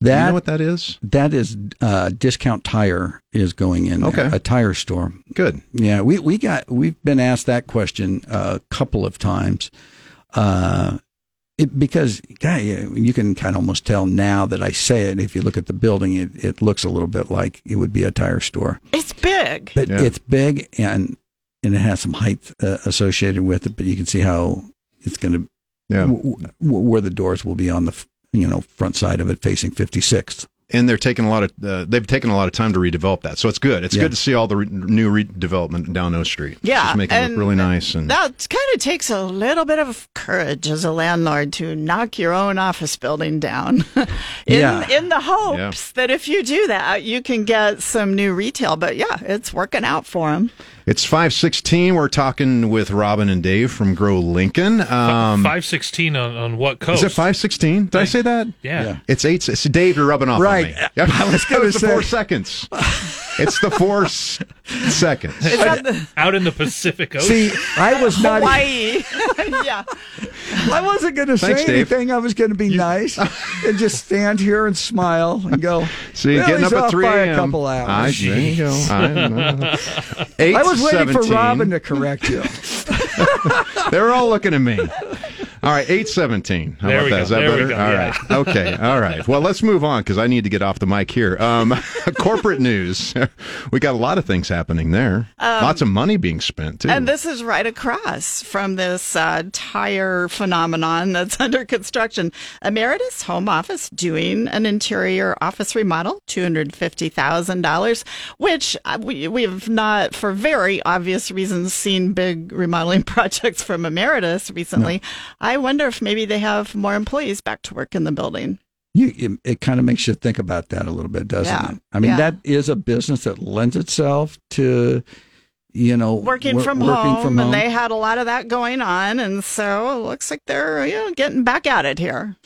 That you know what that is? That is uh, discount tire is going in. There, Okay. a tire store. Good. Yeah, we we got we've been asked that question a couple of times. Uh, it, because yeah, yeah, you can kind of almost tell now that I say it. If you look at the building, it, it looks a little bit like it would be a tire store, It's big. but Yeah. it's big and and it has some height uh, associated with it. But you can see how it's going to Yeah. w- w- where the doors will be on the you know front side of it facing 56th. And they're taking a lot of uh, they've taken a lot of time to redevelop that, so it's good. It's Yeah. good to see all the re- new redevelopment down O Street. Yeah, just making it look really nice. And That kind of takes a little bit of courage as a landlord to knock your own office building down in, Yeah. in the hopes that if you do that, you can get some new retail. But yeah, it's working out for them. It's five sixteen. We're talking with Robin and Dave from Grow Lincoln. Um, Five sixteen on, on what coast? Is it five sixteen? Did I say that? Yeah. Yeah. It's eight. It's Dave. You're rubbing off Right. on me. Yep. I was That gonna the say- four seconds. It's the four s- seconds. Out in the Pacific Ocean. See, I was not. Hawaii. yeah. I wasn't going to say Thanks, Dave. anything. I was going to be nice and just stand here and smile and go. See, well, getting up at three by a.m. a couple hours. I, there you go. I, I was waiting for Robin to correct you. They're all looking at me. All right, eight seventeen. How There about we that? go. Is that There we better? go, All yeah. right. Okay. All right. Well, let's move on because I need to get off the mic here. Um, corporate news. we got a lot of things happening there. Um, Lots of money being spent too. And this is right across from this uh, tire phenomenon that's under construction. Ameritas Home Office doing an interior office remodel, two hundred fifty thousand dollars, which uh, we we have not, for very obvious reasons, seen big remodeling projects from Ameritas recently. I wonder if maybe they have more employees back to work in the building. You, it, it kind of makes you think about that a little bit, doesn't Yeah. it? I mean, Yeah. that is a business that lends itself to, you know, Working wor- from working home, from home. and they had a lot of that going on, and so it looks like they're you know, getting back at it here.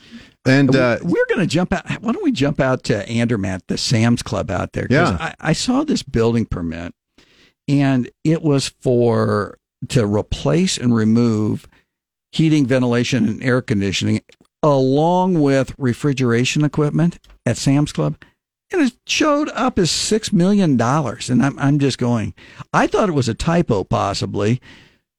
and uh, we're going to jump out. Why don't we jump out to Andermatt, the Sam's Club out there? 'Cause Yeah. I, I saw this building permit, and it was for to replace and remove heating, ventilation, and air conditioning, along with refrigeration equipment at Sam's Club. And it showed up as six million dollars, and I'm I'm just going. I thought it was a typo, possibly,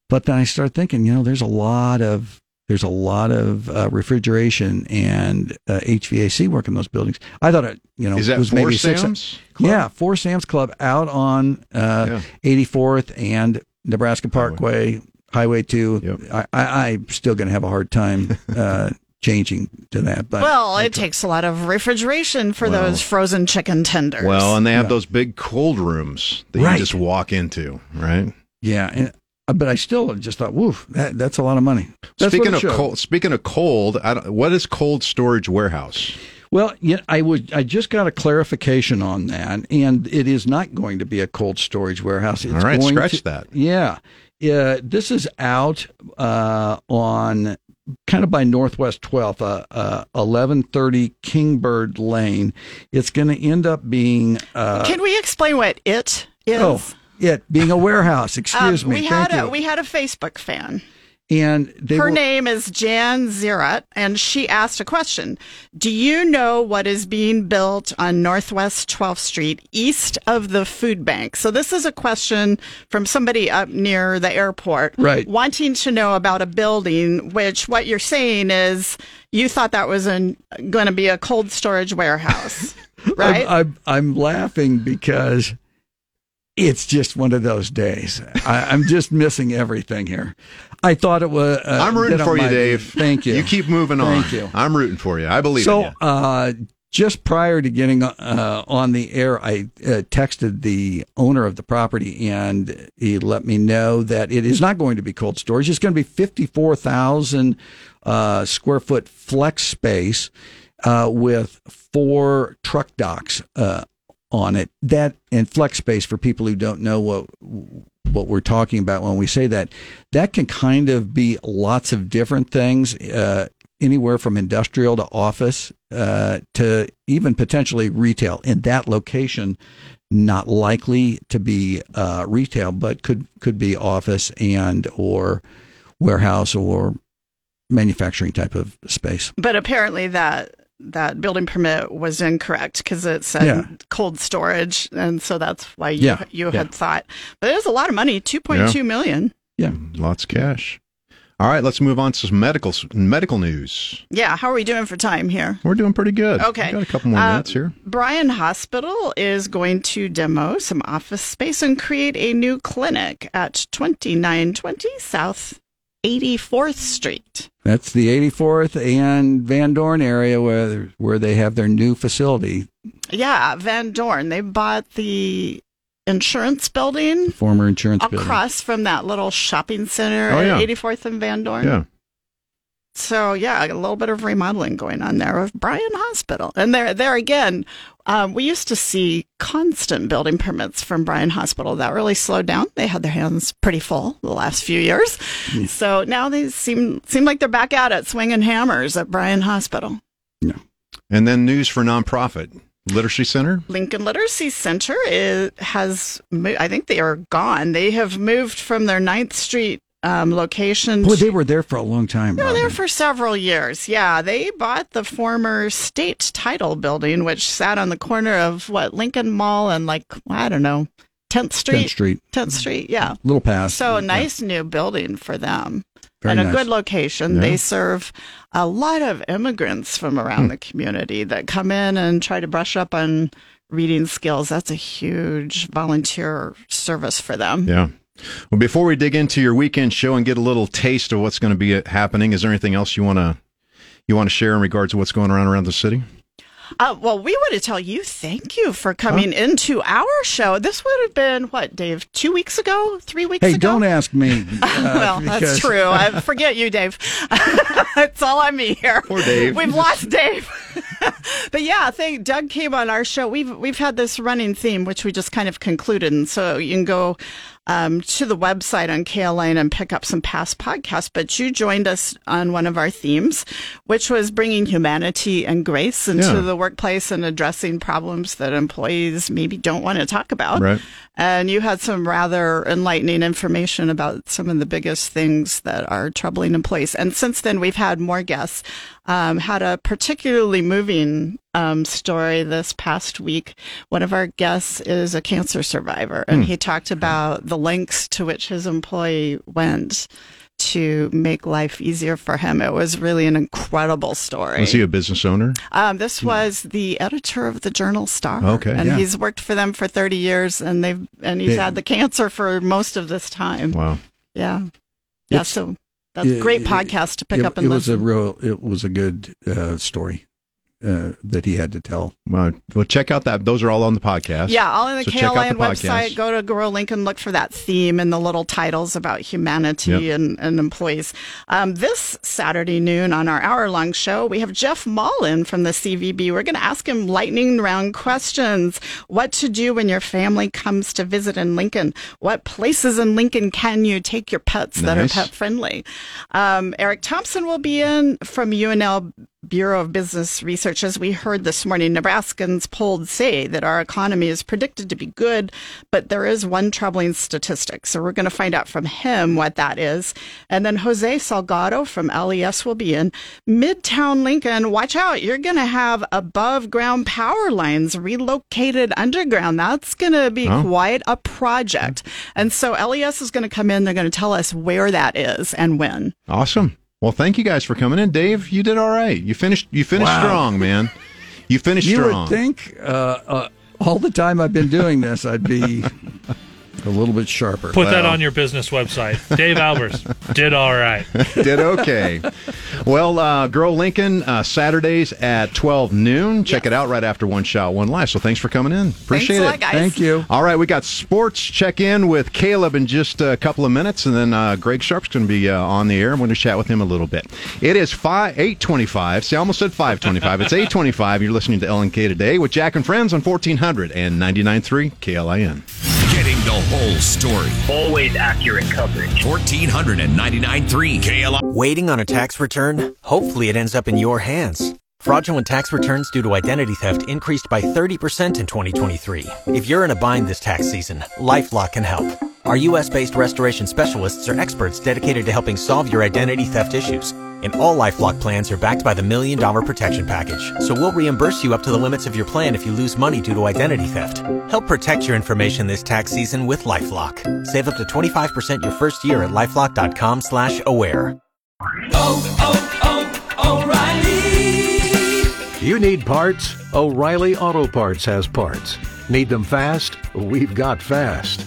but then I start thinking, you know, there's a lot of there's a lot of uh, refrigeration and uh, HVAC work in those buildings. I thought it, you know, Is that was maybe six- Sam's Club? Yeah, for Sam's Club out on uh, 84th and Nebraska Parkway, Highway Two. I, I, I'm still going to have a hard time uh, changing to that, but well, it takes a lot of refrigeration for Well- those frozen chicken tenders. well, and they have Yeah. those big cold rooms that Right. you just walk into, right? yeah. And, uh, but I still just thought, woof, that, that's a lot of money. That's speaking of cold, speaking of cold, I don't, what is cold storage warehouse? Well, yeah, I would. I just got a clarification on that, and it is not going to be a cold storage warehouse. It's All right, going scratch to- that. Yeah, yeah. This is out uh, on kind of by Northwest 12th, uh, uh, 1130 Kingbird Lane. It's going to end up being. Uh, Can we explain what it is? oh, it being a warehouse. Excuse Um, me. We Thank had you. a we had a Facebook fan. And they Her were, name is Jan Zirat, and she asked a question. Do you know what is being built on Northwest 12th Street east of the food bank? So, this is a question from somebody up near the airport. Right. Wanting to know about a building, which what you're saying is you thought that was going to be a cold storage warehouse, right? I'm, I'm, I'm laughing because it's just one of those days. I, I'm just missing everything here. I thought it was. Uh, I'm rooting for you. Dave. Thank you. You keep moving on. Thank you. I'm rooting for you. I believe in So, you. uh, just prior to getting uh, on the air, I uh, texted the owner of the property, and he let me know that it is not going to be cold storage. It's going to be fifty-four thousand uh, square foot flex space uh, with four truck docks uh, on it. That and flex space for people who don't know what what we're talking about when we say that that can kind of be lots of different things uh, anywhere from industrial to office uh, to even potentially retail in that location not likely to be uh, retail but could could be office and or warehouse or manufacturing type of space But apparently that that building permit was incorrect because it said Yeah. cold storage, and so that's why you Yeah, you yeah. had thought. But it was a lot of money, two point two Yeah. million. yeah Lots of cash. All right, let's move on to some medical medical news. Yeah, how are we doing for time here? We're doing pretty good. Okay. We got a couple more Uh, minutes here. Bryan Hospital is going to demo some office space and create a new clinic at 2920 South 84th Street. that's the 84th and Van Dorn area where where they have their new facility Yeah, Van Dorn. They bought the insurance building former insurance building across from that little shopping center Oh, yeah. at 84th and Van Dorn. Yeah. So yeah, a little bit of remodeling going on there of Bryan Hospital, and there, there again, um, we used to see constant building permits from Bryan Hospital. That really slowed down. They had their hands pretty full the last few years, so now they seem seem like they're back at it, swinging hammers at Bryan Hospital. Yeah, and then news for nonprofit literacy center. Lincoln Literacy Center is, has, I think they are gone. They have moved from their 9th Street um, location. boy they were there for a long time They were there for several years. Yeah, they bought the former state title building, which sat on the corner of what Lincoln Mall and like I don't know, Tenth Street. 10th Street 10th Street. Yeah. little Pass. So a nice new building for them. Very and a good location. Yeah. They serve a lot of immigrants from around Hmm. the community that come in and try to brush up on reading skills. That's a huge volunteer service for them. Yeah. Well, before we dig into your weekend show and get a little taste of what's going to be happening, is there anything else you want to you want to share in regards to what's going around around the city? Uh, well, we want to tell you thank you for coming into our show. This would have been what, Dave? Two weeks ago, three weeks Hey, ago. don't ask me. uh, well, that's true. I forget you, Dave. it's all on me here. Poor Dave. We've lost Dave. but yeah, thank Doug came on our show. We've we've had this running theme, which we just kind of concluded, and so you can go um, to the website on KLIN and pick up some past podcasts. But you joined us on one of our themes, which was bringing humanity and grace into Yeah. the workplace and addressing problems that employees maybe don't want to talk about. Right. And you had some rather enlightening information about some of the biggest things that are troubling employees. And since then, we've had more guests. Um, had a particularly moving um, story this past week. One of our guests is a cancer survivor, and Hmm. he talked about the lengths to which his employee went to make life easier for him. It was really an incredible story. Was he a business owner? Um, this was the editor of the Journal Star. Okay. and Yeah. he's worked for them for thirty years, and they've and he's Yeah. had the cancer for most of this time. Wow. Yeah, yeah. It's- So that's a great it- podcast to pick it, up and it was a real. It was a good uh, story uh, that he had to tell. Well, well, check out that. Those are all on the podcast. Yeah, all in the So KLIN the podcast. website. Go to Grow Link and look for that theme and the little titles about humanity Yep. and, and employees. Um, this Saturday noon on our hour long show, we have Jeff Mullen from the CVB. We're going to ask him lightning round questions. What to do when your family comes to visit in Lincoln? What places in Lincoln can you take your pets that are pet friendly? Um, Eric Thompson will be in from UNL Bureau of Business Research. As we heard this morning, Nebraskans polled say that our economy is predicted to be good, but there is one troubling statistic. So we're going to find out from him what that is. And then Jose Salgado from LES will be in Midtown Lincoln. Watch out. You're going to have above ground power lines relocated underground. That's going to be Oh. quite a project. And so LES is going to come in. They're going to tell us where that is and when. Awesome. Well, thank you guys for coming in, Dave. You did all right. You finished. You finished Wow. strong, man. You finished You strong. would think uh, uh, all the time I've been doing this, I'd be a little bit sharper. Put that on your business website. Dave Albers did all right. did okay. Well, uh, Grow Lincoln uh, Saturdays at twelve noon. Check it out right after One Shot One Life. So thanks for coming in. Appreciate a it. lot, guys. Thank you. All right, we got sports check in with Caleb in just a couple of minutes, and then uh, Greg Sharpe's going to be uh, on the air. I'm going to chat with him a little bit. It is five eight twenty five. See, I almost said five twenty five. It's eight twenty five. You're listening to LNK today with Jack and Friends on fourteen hundred and ninety nine three KLIN. Getting the whole story. Always accurate coverage. 1499.3 KLI. Waiting on a tax return? Hopefully, it ends up in your hands. Fraudulent tax returns due to identity theft increased by 30% in 2023. If you're in a bind this tax season, LifeLock can help. Our U.S. based restoration specialists are experts dedicated to helping solve your identity theft issues. And all LifeLock plans are backed by the Million Dollar Protection Package. So we'll reimburse you up to the limits of your plan if you lose money due to identity theft. Help protect your information this tax season with LifeLock. Save up to 25% your first year at LifeLock.com slash aware. Oh, oh, oh, O'Reilly! You need parts? O'Reilly Auto Parts has parts. Need them fast? We've got fast.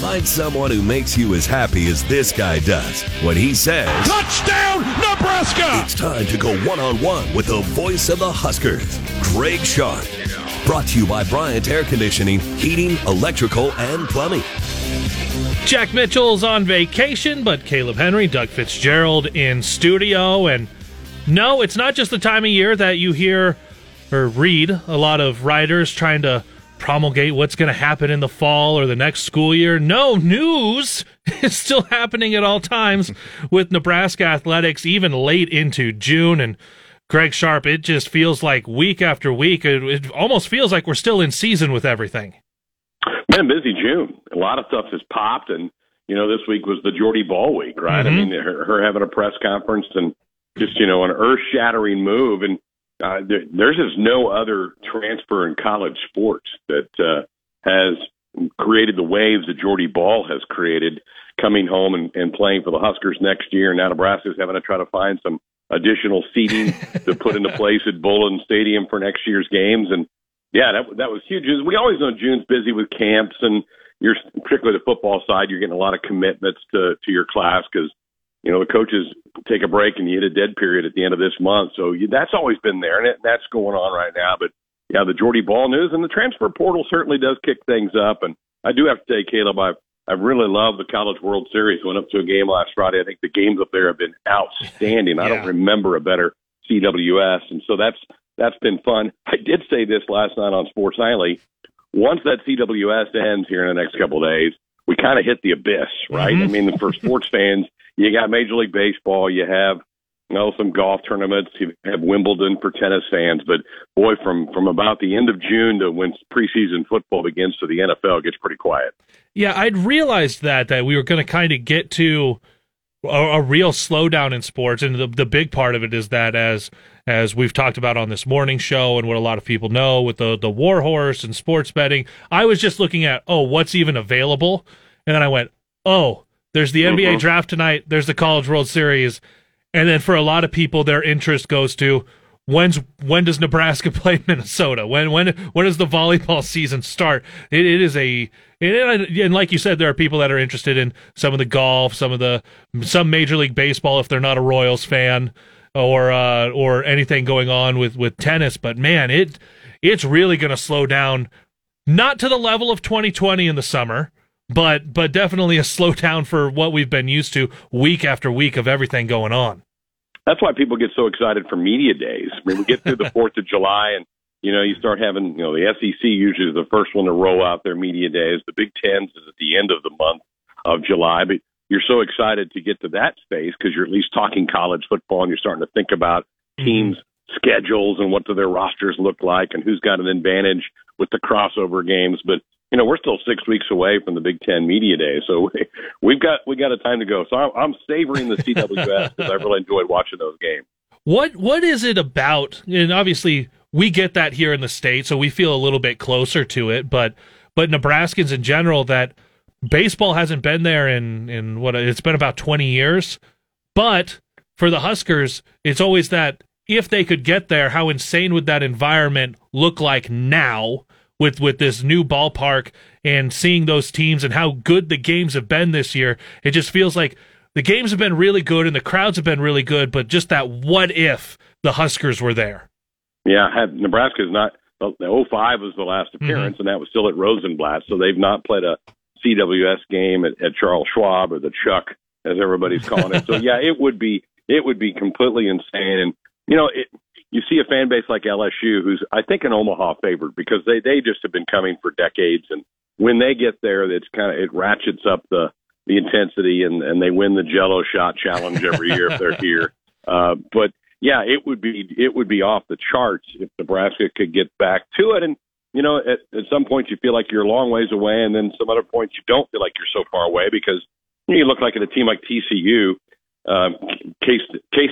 Find someone who makes you as happy as this guy does. When he says, Touchdown, Nebraska! It's time to go one on one with the voice of the Huskers, Greg Sharpe. Brought to you by Bryant Air Conditioning, Heating, Electrical, and Plumbing. Jack Mitchell's on vacation, but Caleb Henry, Doug Fitzgerald in studio. And no, it's not just the time of year that you hear or read a lot of writers trying to promulgate what's going to happen in the fall or the next school year. No, news is still happening at all times with Nebraska athletics, even late into June. And Greg Sharpe, it just feels like week after week, it, it almost feels like we're still in season with everything. been busy June. A lot of stuff has popped, and you know, this week was the Jordy Bahl week, right? Mhm. I mean, her, her having a press conference and just you know an earth-shattering move, and uh, there, there's just no other transfer in college sports that uh, has created the waves that Jordy Bahl has created, coming home and, and playing for the Huskers next year. And now Nebraska's having to try to find some additional seating to put into place at Bowlin Stadium for next year's games, and yeah, that that was huge. We always know June's busy with camps, and you're particularly the football side. You're getting a lot of commitments to to your class because you know the coaches take a break and you hit a dead period at the end of this month. So you, that's always been there, and it, that's going on right now. But yeah, the Jordy Bahl news and the transfer portal certainly does kick things up. And I do have to say, Caleb, I've I really love the College World Series. Went up to a game last Friday. I think the games up there have been outstanding. I don't remember a better CWS, and so that's that's been fun. I did say this last night on Sports Nightly. Once that CWS ends here in the next couple of days, we kind of hit the abyss, right? I mm-hmm. mean, for sports fans, you got Major League Baseball, you have you know some golf tournaments, you have Wimbledon for tennis fans, but boy, from from about the end of June to when preseason football begins to the NFL, gets pretty quiet. Yeah, I'd realized that that we were going to kind of get to a, a real slowdown in sports, and the the big part of it is that as as we've talked about on this morning show, and what a lot of people know with the the war horse and sports betting, I was just looking at oh, what's even available, and then I went oh, there's the NBA Mhm. draft tonight, there's the College World Series, and then for a lot of people, their interest goes to when's when does Nebraska play Minnesota? When when when does the volleyball season start? It, it is a it, and like you said, there are people that are interested in some of the golf, some of the some Major League Baseball if they're not a Royals fan, or uh, or anything going on with with tennis. But man, it it's really going to slow down, not to the level of 2020 in the summer. But but definitely a slowdown for what we've been used to week after week of everything going on. That's why people get so excited for media days. I mean, we get through the Fourth of July, and you know, you start having, you know, the SEC usually is the first one to roll out their media days. The Big Tens is at the end of the month of July, but you're so excited to get to that space because you're at least talking college football, and you're starting to think about mm-hmm. teams' schedules and what do their rosters look like, and who's got an advantage with the crossover games. But you know, we're still six weeks away from the Big Ten media day, so we, we've got we got a time to go. So I'm, I'm savoring the CWS because I really enjoyed watching those games. What what is it about? And obviously, we get that here in the state, so we feel a little bit closer to it. But but Nebraskans in general, that baseball hasn't been there in in what it's been about twenty years. But for the Huskers, it's always that if they could get there, how insane would that environment look like now? With, with this new ballpark and seeing those teams and how good the games have been this year, it just feels like the games have been really good and the crowds have been really good, but just that what if the Huskers were there? Yeah, had Nebraska's not the the 05 was the last mm-hmm. appearance, and that was still at Rosenblatt. So they've not played a CWS game at, at Charles Schwab or the Chuck, as everybody's calling it. So yeah, it would be it would be completely insane. And you know, it, you see a fan base like LSU, who's I think an Omaha favored because they they just have been coming for decades, and when they get there, it's kind of it ratchets up the the intensity, and and they win the Jello shot challenge every year if they're here. Uh, but yeah, it would be it would be off the charts if Nebraska could get back to it. And you know, at, at some points you feel like you're a long ways away, and then some other points you don't feel like you're so far away because you, know, you look like at a team like TCU. Um, K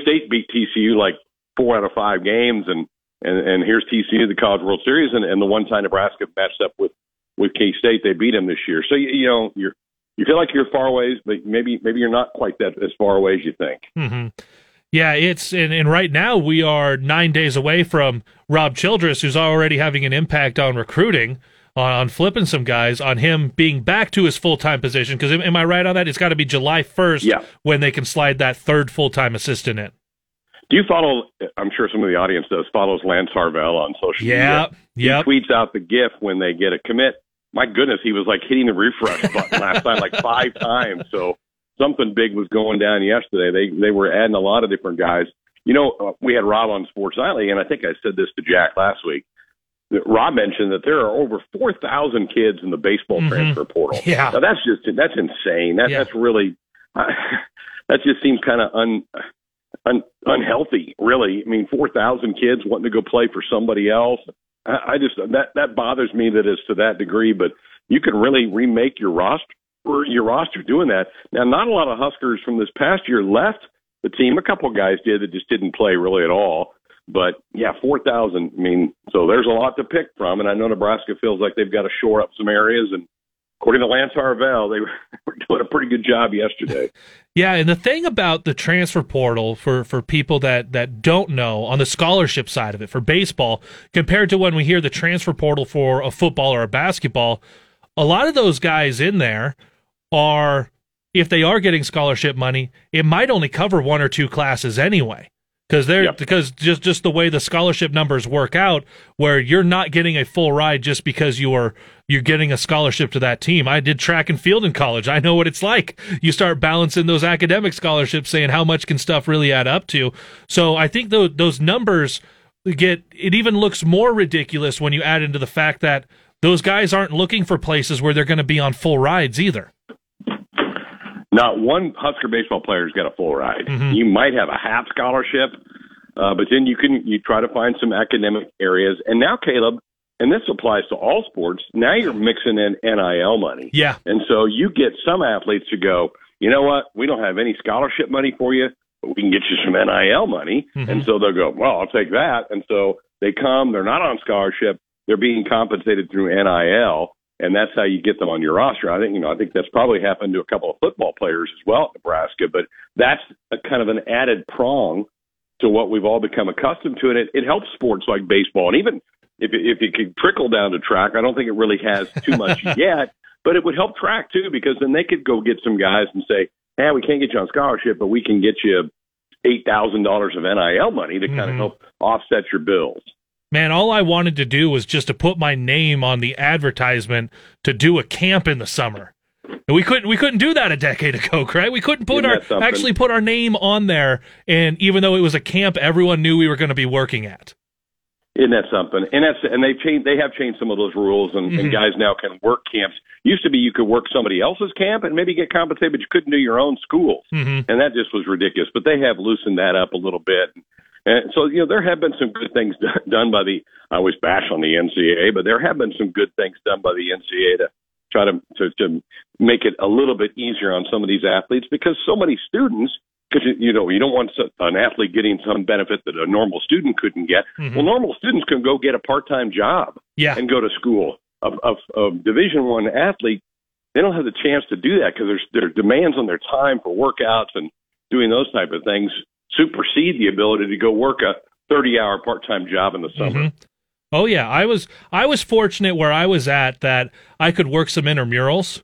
State beat TCU like four out of five games, and and and here's TCU, the College World Series, and, and the one time Nebraska matched up with with K State, they beat them this year. So you, you know you're you feel like you're far away, but maybe maybe you're not quite that as far away as you think. hmm Yeah, it's and, and right now we are nine days away from Rob Childress, who's already having an impact on recruiting, on, on flipping some guys, on him being back to his full time position. Because am, am I right on that? It's got to be July first Yeah. when they can slide that third full time assistant in. Do you follow? I'm sure some of the audience does. Follows Lance Harvell on social Yep, media. yep. He tweets out the GIF when they get a commit. My goodness, he was like hitting the refresh button last night like five times. So something big was going down yesterday. They they were adding a lot of different guys. You know, uh, we had Rob on Sports Nightly, and I think I said this to Jack last week. Rob mentioned that there are over four thousand kids in the baseball Mhm. transfer portal. Yeah. now, that's just that's insane. That Yeah. that's really that just seems kind of un, un unhealthy. Really, I mean, four thousand kids wanting to go play for somebody else. I, I just that that bothers me that it's to that degree. But you can really remake your roster your roster doing that. Now, not a lot of Huskers from this past year left the team. A couple of guys did that just didn't play really at all. But yeah, four thousand. I mean, so there's a lot to pick from, and I know Nebraska feels like they've got to shore up some areas. And according to Lance Harvell, they were doing a pretty good job yesterday. Yeah, and the thing about the transfer portal for for people that that don't know on the scholarship side of it for baseball compared to when we hear the transfer portal for a football or a basketball, a lot of those guys in there are if they are getting scholarship money, it might only cover one or two classes anyway. Because they're yep. because just just the way the scholarship numbers work out, where you're not getting a full ride just because you are you're getting a scholarship to that team. I did track and field in college. I know what it's like. You start balancing those academic scholarships, saying how much can stuff really add up to. So I think those those numbers get it even looks more ridiculous when you add into the fact that those guys aren't looking for places where they're going to be on full rides either. Not one Husker baseball player's got a full ride. Mm-hmm. You might have a half scholarship, uh, but then you can you try to find some academic areas. And now, Caleb, and this applies to all sports. Now you're mixing in NIL money. Yeah, and so you get some athletes to go. You know what? We don't have any scholarship money for you, but we can get you some NIL money. Mm-hmm. And so they'll go. Well, I'll take that. And so they come. They're not on scholarship. They're being compensated through NIL and that's how you get them on your roster. I think you know I think that's probably happened to a couple of football players as well at Nebraska, but that's a kind of an added prong to what we've all become accustomed to, and it, it helps sports like baseball, and even if it, if it could trickle down to track, I don't think it really has too much yet, but it would help track too because then they could go get some guys and say, "Hey, we can't get you on scholarship, but we can get you." Eight thousand dollars of NIL money to mm-hmm. kind of help offset your bills. Man, all I wanted to do was just to put my name on the advertisement to do a camp in the summer. And we couldn't we couldn't do that a decade ago, right? We couldn't put our actually put our name on there and even though it was a camp everyone knew we were going to be working at. Isn't that something? And that's and they've changed they have changed some of those rules and, mm-hmm. and guys now can work camps. Used to be you could work somebody else's camp and maybe get compensated, but you couldn't do your own schools. Mm-hmm. And that just was ridiculous. But they have loosened that up a little bit. And so, you know, there have been some good things done by the, I always bash on the NCAA, but there have been some good things done by the NCAA to try to, to, to make it a little bit easier on some of these athletes because so many students, because, you know, you don't want an athlete getting some benefit that a normal student couldn't get. Mm-hmm. Well, normal students can go get a part-time job yeah. and go to school. A, a, a Division One athlete, they don't have the chance to do that because there's there are demands on their time for workouts and doing those type of things supersede the ability to go work a 30 hour part time job in the summer. Mm-hmm. Oh yeah, I was I was fortunate where I was at that I could work some intramurals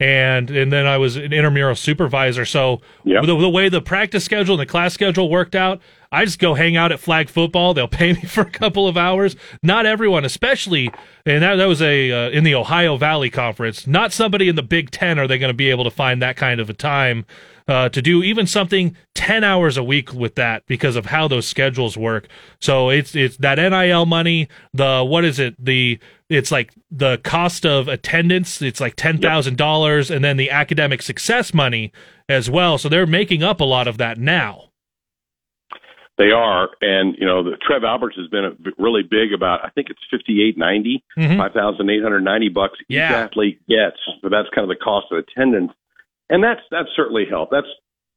and and then I was an intramural supervisor. So yep. the, the, way the practice schedule and the class schedule worked out, I just go hang out at flag football. They'll pay me for a couple of hours. Not everyone, especially, and that, that was a uh, in the Ohio Valley Conference. Not somebody in the Big Ten are they going to be able to find that kind of a time uh, to do even something 10 hours a week with that because of how those schedules work. So it's it's that NIL money, the what is it? The it's like the cost of attendance, it's like $10,000 yep. and then the academic success money as well. So they're making up a lot of that now. They are, and you know, the Trev Alberts has been a, really big about. I think it's fifty eight ninety, mm-hmm. five thousand eight hundred ninety bucks each yeah. athlete gets. So that's kind of the cost of attendance and that's that's certainly helped. That's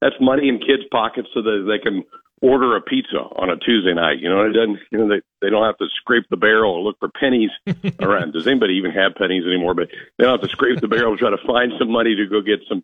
that's money in kids' pockets so that they can order a pizza on a Tuesday night. You know, it doesn't. You know, they they don't have to scrape the barrel or look for pennies around. Does anybody even have pennies anymore? But they don't have to scrape the barrel and try to find some money to go get some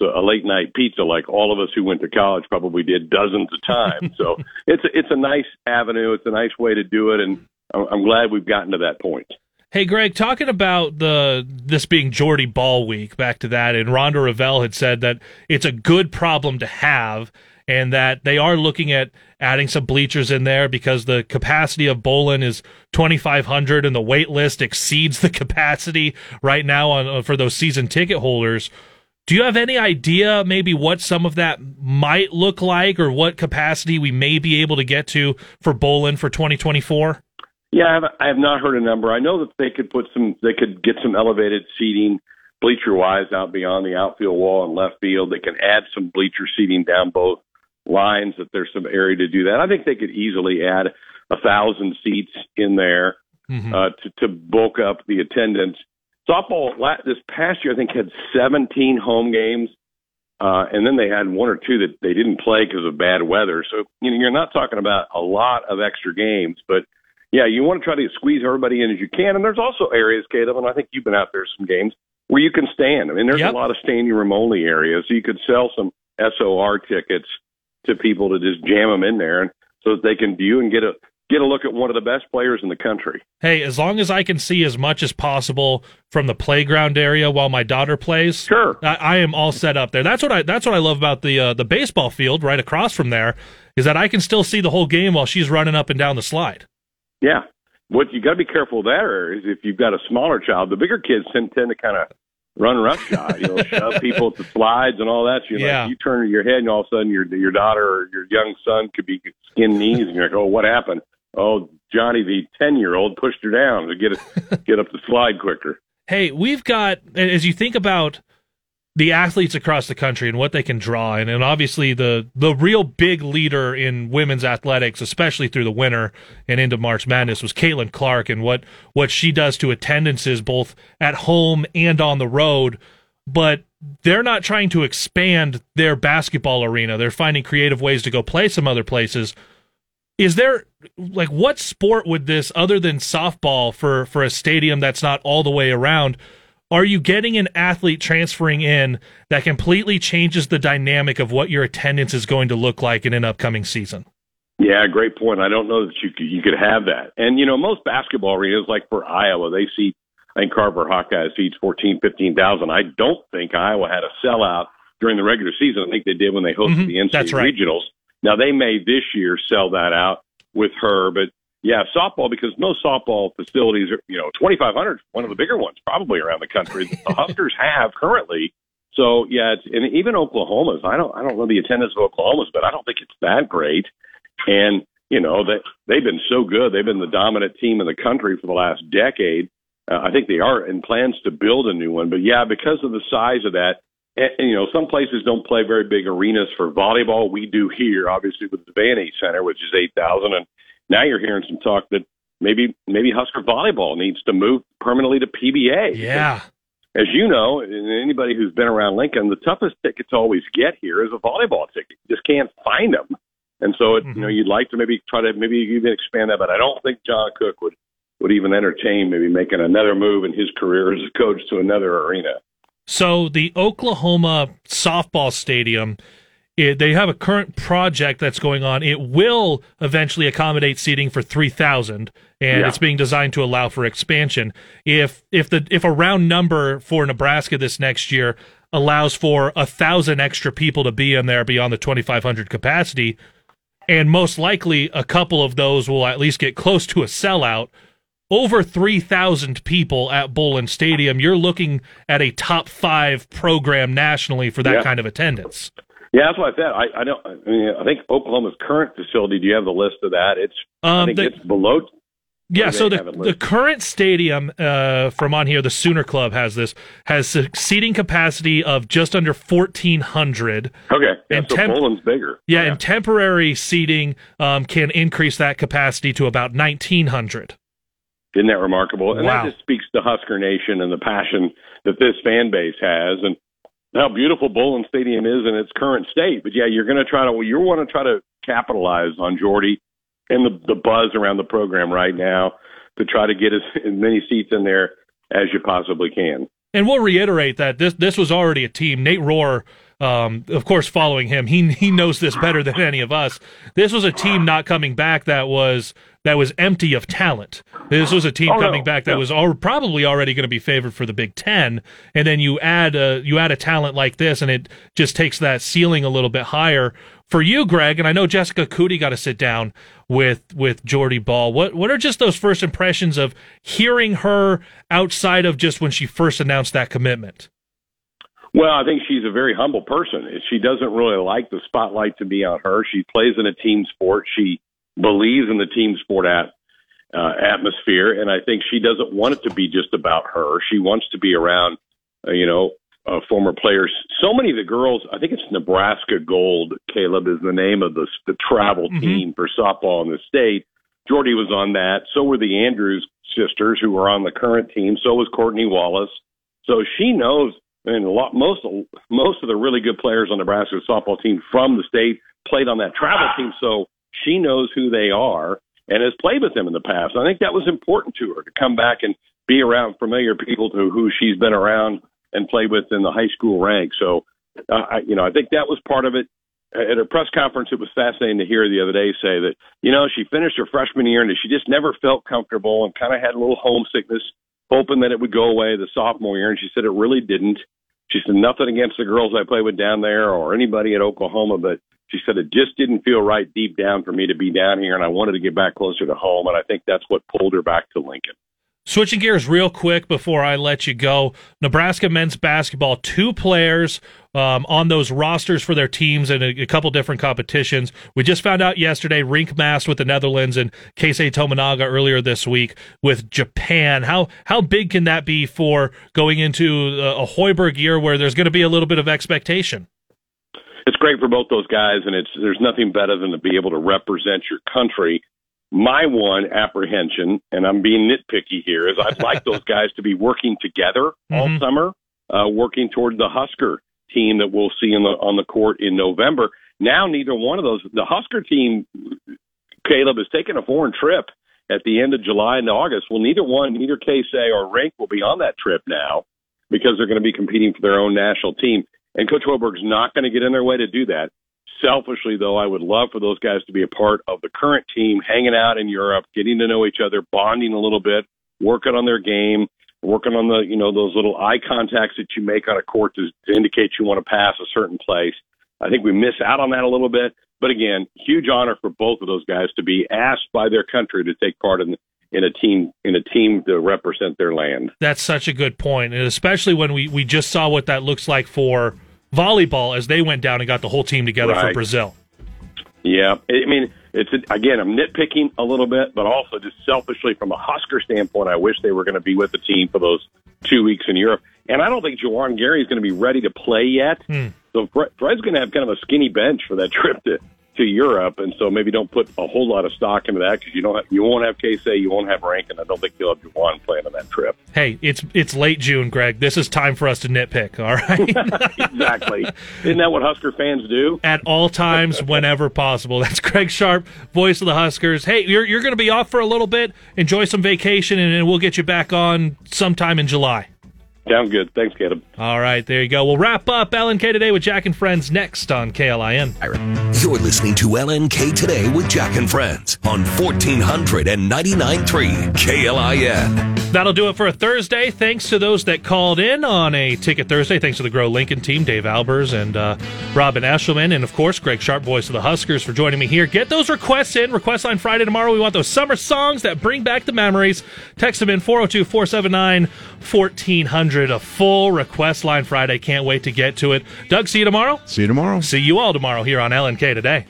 a late night pizza like all of us who went to college probably did dozens of times. so it's a, it's a nice avenue. It's a nice way to do it, and I'm glad we've gotten to that point. Hey, Greg, talking about the this being Jordy Bahl week, back to that, and Rhonda Revelle had said that it's a good problem to have, and that they are looking at adding some bleachers in there because the capacity of Bowlin is 2,500, and the wait list exceeds the capacity right now on uh, for those season ticket holders. Do you have any idea maybe what some of that might look like, or what capacity we may be able to get to for Bowlin for 2024? Yeah, I have, I have not heard a number. I know that they could put some, they could get some elevated seating bleacher wise out beyond the outfield wall and left field. They can add some bleacher seating down both lines if there's some area to do that. I think they could easily add a thousand seats in there mm-hmm. uh, to, to bulk up the attendance. softball this past year, I think had 17 home games, uh, and then they had one or two that they didn't play because of bad weather. So you know, you're not talking about a lot of extra games, but yeah, you want to try to squeeze everybody in as you can. And there's also areas, Caleb, and I think you've been out there some games where you can stand. I mean, there's Yep. a lot of standing room only areas, so you could sell some SOR tickets to people to just jam them in there, and so that they can view and get a get a look at one of the best players in the country. Hey, as long as I can see as much as possible from the playground area while my daughter plays, sure, I, I am all set up there. That's what I that's what I love about the uh, the baseball field right across from there is that I can still see the whole game while she's running up and down the slide. Yeah. What you got to be careful there is if you've got a smaller child, the bigger kids tend, tend to kind of run roughshod, you know, shove people at the slides and all that. You know, Yeah. you turn your head and all of a sudden your your daughter or your young son could be skin knees and you're like, oh, what happened? Oh, Johnny, the ten year old pushed her down to get it, get up the slide quicker. Hey, we've got as you think about the athletes across the country and what they can draw, and, and obviously the the real big leader in women's athletics, especially through the winter and into March Madness, was Caitlin Clark and what what she does to attendances both at home and on the road. But they're not trying to expand their basketball arena. They're finding creative ways to go play some other places. Is there like what sport would this other than softball for for a stadium that's not all the way around? Are you getting an athlete transferring in that completely changes the dynamic of what your attendance is going to look like in an upcoming season? Yeah, great point. I don't know that you could, you could have that. And, you know, most basketball arenas, like for Iowa, they see I think Carver Hawkeyes seats 14, 15,000. I don't think Iowa had a sellout during the regular season. I think they did when they hosted the NCAA Mm-hmm. right. regionals. Now, they may this year sell that out with her, but yeah, softball, because most softball facilities are, you know, 2,500, one of the bigger ones probably around the country that the Huskers have currently. So yeah, it's, and even Oklahoma's. I don't, I don't know the attendance of Oklahoma's, but I don't think it's that great. And you know that they've been so good. They've been the dominant team in the country for the last decade. Uh, I think they are in plans to build a new one. But yeah, because of the size of that, and, and, you know, some places don't play very big arenas for volleyball. We do here, obviously, with the Devaney Center, which is eight thousand, and now you're hearing some talk that maybe maybe Husker volleyball needs to move permanently to PBA. Yeah. As you know, and anybody who's been around Lincoln, the toughest ticket to always get here is a volleyball ticket. You just can't find them. And so, it, you know, mm-hmm. you'd like to maybe try to maybe even expand that, but I don't think John Cook would would even entertain maybe making another move in his career as a coach to another arena. So the Oklahoma softball stadium, it, they have a current project that's going on. It will eventually accommodate seating for three thousand, and Yeah. it's being designed to allow for expansion. If if the if a round number for Nebraska this next year allows for a thousand extra people to be in there beyond the twenty five hundred capacity, and most likely a couple of those will at least get close to a sellout. Over 3,000 people at Bowlin Stadium. You're looking at a top five program nationally for that Yeah. kind of attendance. Yeah, that's what I said. I, I don't. I mean, I think Oklahoma's current facility. Do you have the list of that? It's. I Um, think the- it's below. Yeah, so the, the current stadium uh, from on here, the Sooner Club has this, has seating capacity of just under 1,400. Okay, yeah, And so temp- Bowlin's bigger. Yeah, and temporary seating um, can increase that capacity to about 1,900. Isn't that remarkable? And Wow. that just speaks to Husker Nation and the passion that this fan base has, and how beautiful Bowlin Stadium is in its current state. But yeah, you're going to try to well, you want to try to capitalize on Jordy and the the buzz around the program right now to try to get as, as many seats in there as you possibly can. And we'll reiterate that this this was already a team. Nate Rohr, um, of course, following him, he he knows this better than any of us. This was a team not coming back that was that was empty of talent. This was a team Oh, no, coming back that no. was al- probably already going to be favored for the Big Ten, and then you add a you add a talent like this, and it just takes that ceiling a little bit higher for you, Greg. And I know Jessica Coody got to sit down with with Jordy Bahl. What what are just those first impressions of hearing her outside of just when she first announced that commitment? Well, I think she's a very humble person. She doesn't really like the spotlight to be on her. She plays in a team sport. She believes in the team sport at, uh, atmosphere, and I think she doesn't want it to be just about her. She wants to be around, uh, you know, uh, former players. So many of the girls, I think it's Nebraska Gold. Caleb is the name of the the travel Mhm. team for softball in the state. Jordy was on that. So were the Andrews sisters who were on the current team. So was Courtney Wallace. So she knows, and a lot most most of the really good players on Nebraska's softball team from the state played on that travel team. So she knows who they are and has played with them in the past. I think that was important to her to come back and be around familiar people to who she's been around and played with in the high school ranks. So, uh, I, you know, I think that was part of it. At her press conference, it was fascinating to hear the other day say that, you know, she finished her freshman year and she just never felt comfortable and kind of had a little homesickness, hoping that it would go away the sophomore year. And she said it really didn't. She said nothing against the girls I played with down there or anybody at Oklahoma, but she said it just didn't feel right deep down for me to be down here, and I wanted to get back closer to home, and I think that's what pulled her back to Lincoln. Switching gears real quick before I let you go, Nebraska men's basketball, two players um, on those rosters for their teams in a, a, couple different competitions. We just found out yesterday Rienk Rienk Mast with the Netherlands and Keisei Tominaga earlier this week with Japan. How how big can that be for going into a, a Hoiberg year where there's going to be a little bit of expectation? it's great for both those guys, and it's there's nothing better than to be able to represent your country. My one apprehension, and I'm being nitpicky here, is I'd like those guys to be working together all mm-hmm. summer, uh, working toward the Husker team that we'll see in the on the court in November. Now, neither one of those, the Husker team, Caleb, is taking a foreign trip at the end of July and August. Well, neither one, neither Keisei or Rienk will be on that trip now because they're going to be competing for their own national team. And Coach Hoiberg's not going to get in their way to do that. Selfishly, though, I would love for those guys to be a part of the current team, hanging out in Europe, getting to know each other, bonding a little bit, working on their game, working on the you know those little eye contacts that you make on a court to, to indicate you want to pass a certain place. I think we miss out on that a little bit. But again, huge honor for both of those guys to be asked by their country to take part in in a team in a team to represent their land. That's such a good point, and especially when we we just saw what that looks like for volleyball as they went down and got the whole team together right. for Brazil. Yeah, I mean, it's again, I'm nitpicking a little bit, but also just selfishly from a Husker standpoint, I wish they were going to be with the team for those two weeks in Europe. And I don't think Juwan Gary is going to be ready to play yet. Hmm. So Fred's going to have kind of a skinny bench for that trip to to Europe, and so maybe don't put a whole lot of stock into that because you don't have, you won't have Keisei, you won't have Rankin. I don't think you'll have Juwan playing on that trip. Hey, it's it's late June, Greg. This is time for us to nitpick. All right, exactly. Isn't that what Husker fans do at all times, whenever possible? That's Greg Sharpe, voice of the Huskers. Hey, you're you're going to be off for a little bit. Enjoy some vacation, and we'll get you back on sometime in July. Sounds good. Thanks, Caleb. All right, there you go. We'll wrap up LNK Today with Jack and Friends next on KLIN. You're listening to LNK Today with Jack and Friends on 1499.3 KLIN. That'll do it for a Thursday. Thanks to those that called in on a Ticket Thursday. Thanks to the Grow Lincoln team, Dave Albers and uh, Robin Eshelman, and of course, Greg Sharpe, voice of the Huskers, for joining me here. Get those requests in. Request line Friday tomorrow. We want those summer songs that bring back the memories. Text them in 402 479 1400. A full request line Friday. Can't wait to get to it. Doug, see you tomorrow. See you tomorrow. See you all tomorrow here on LNK today.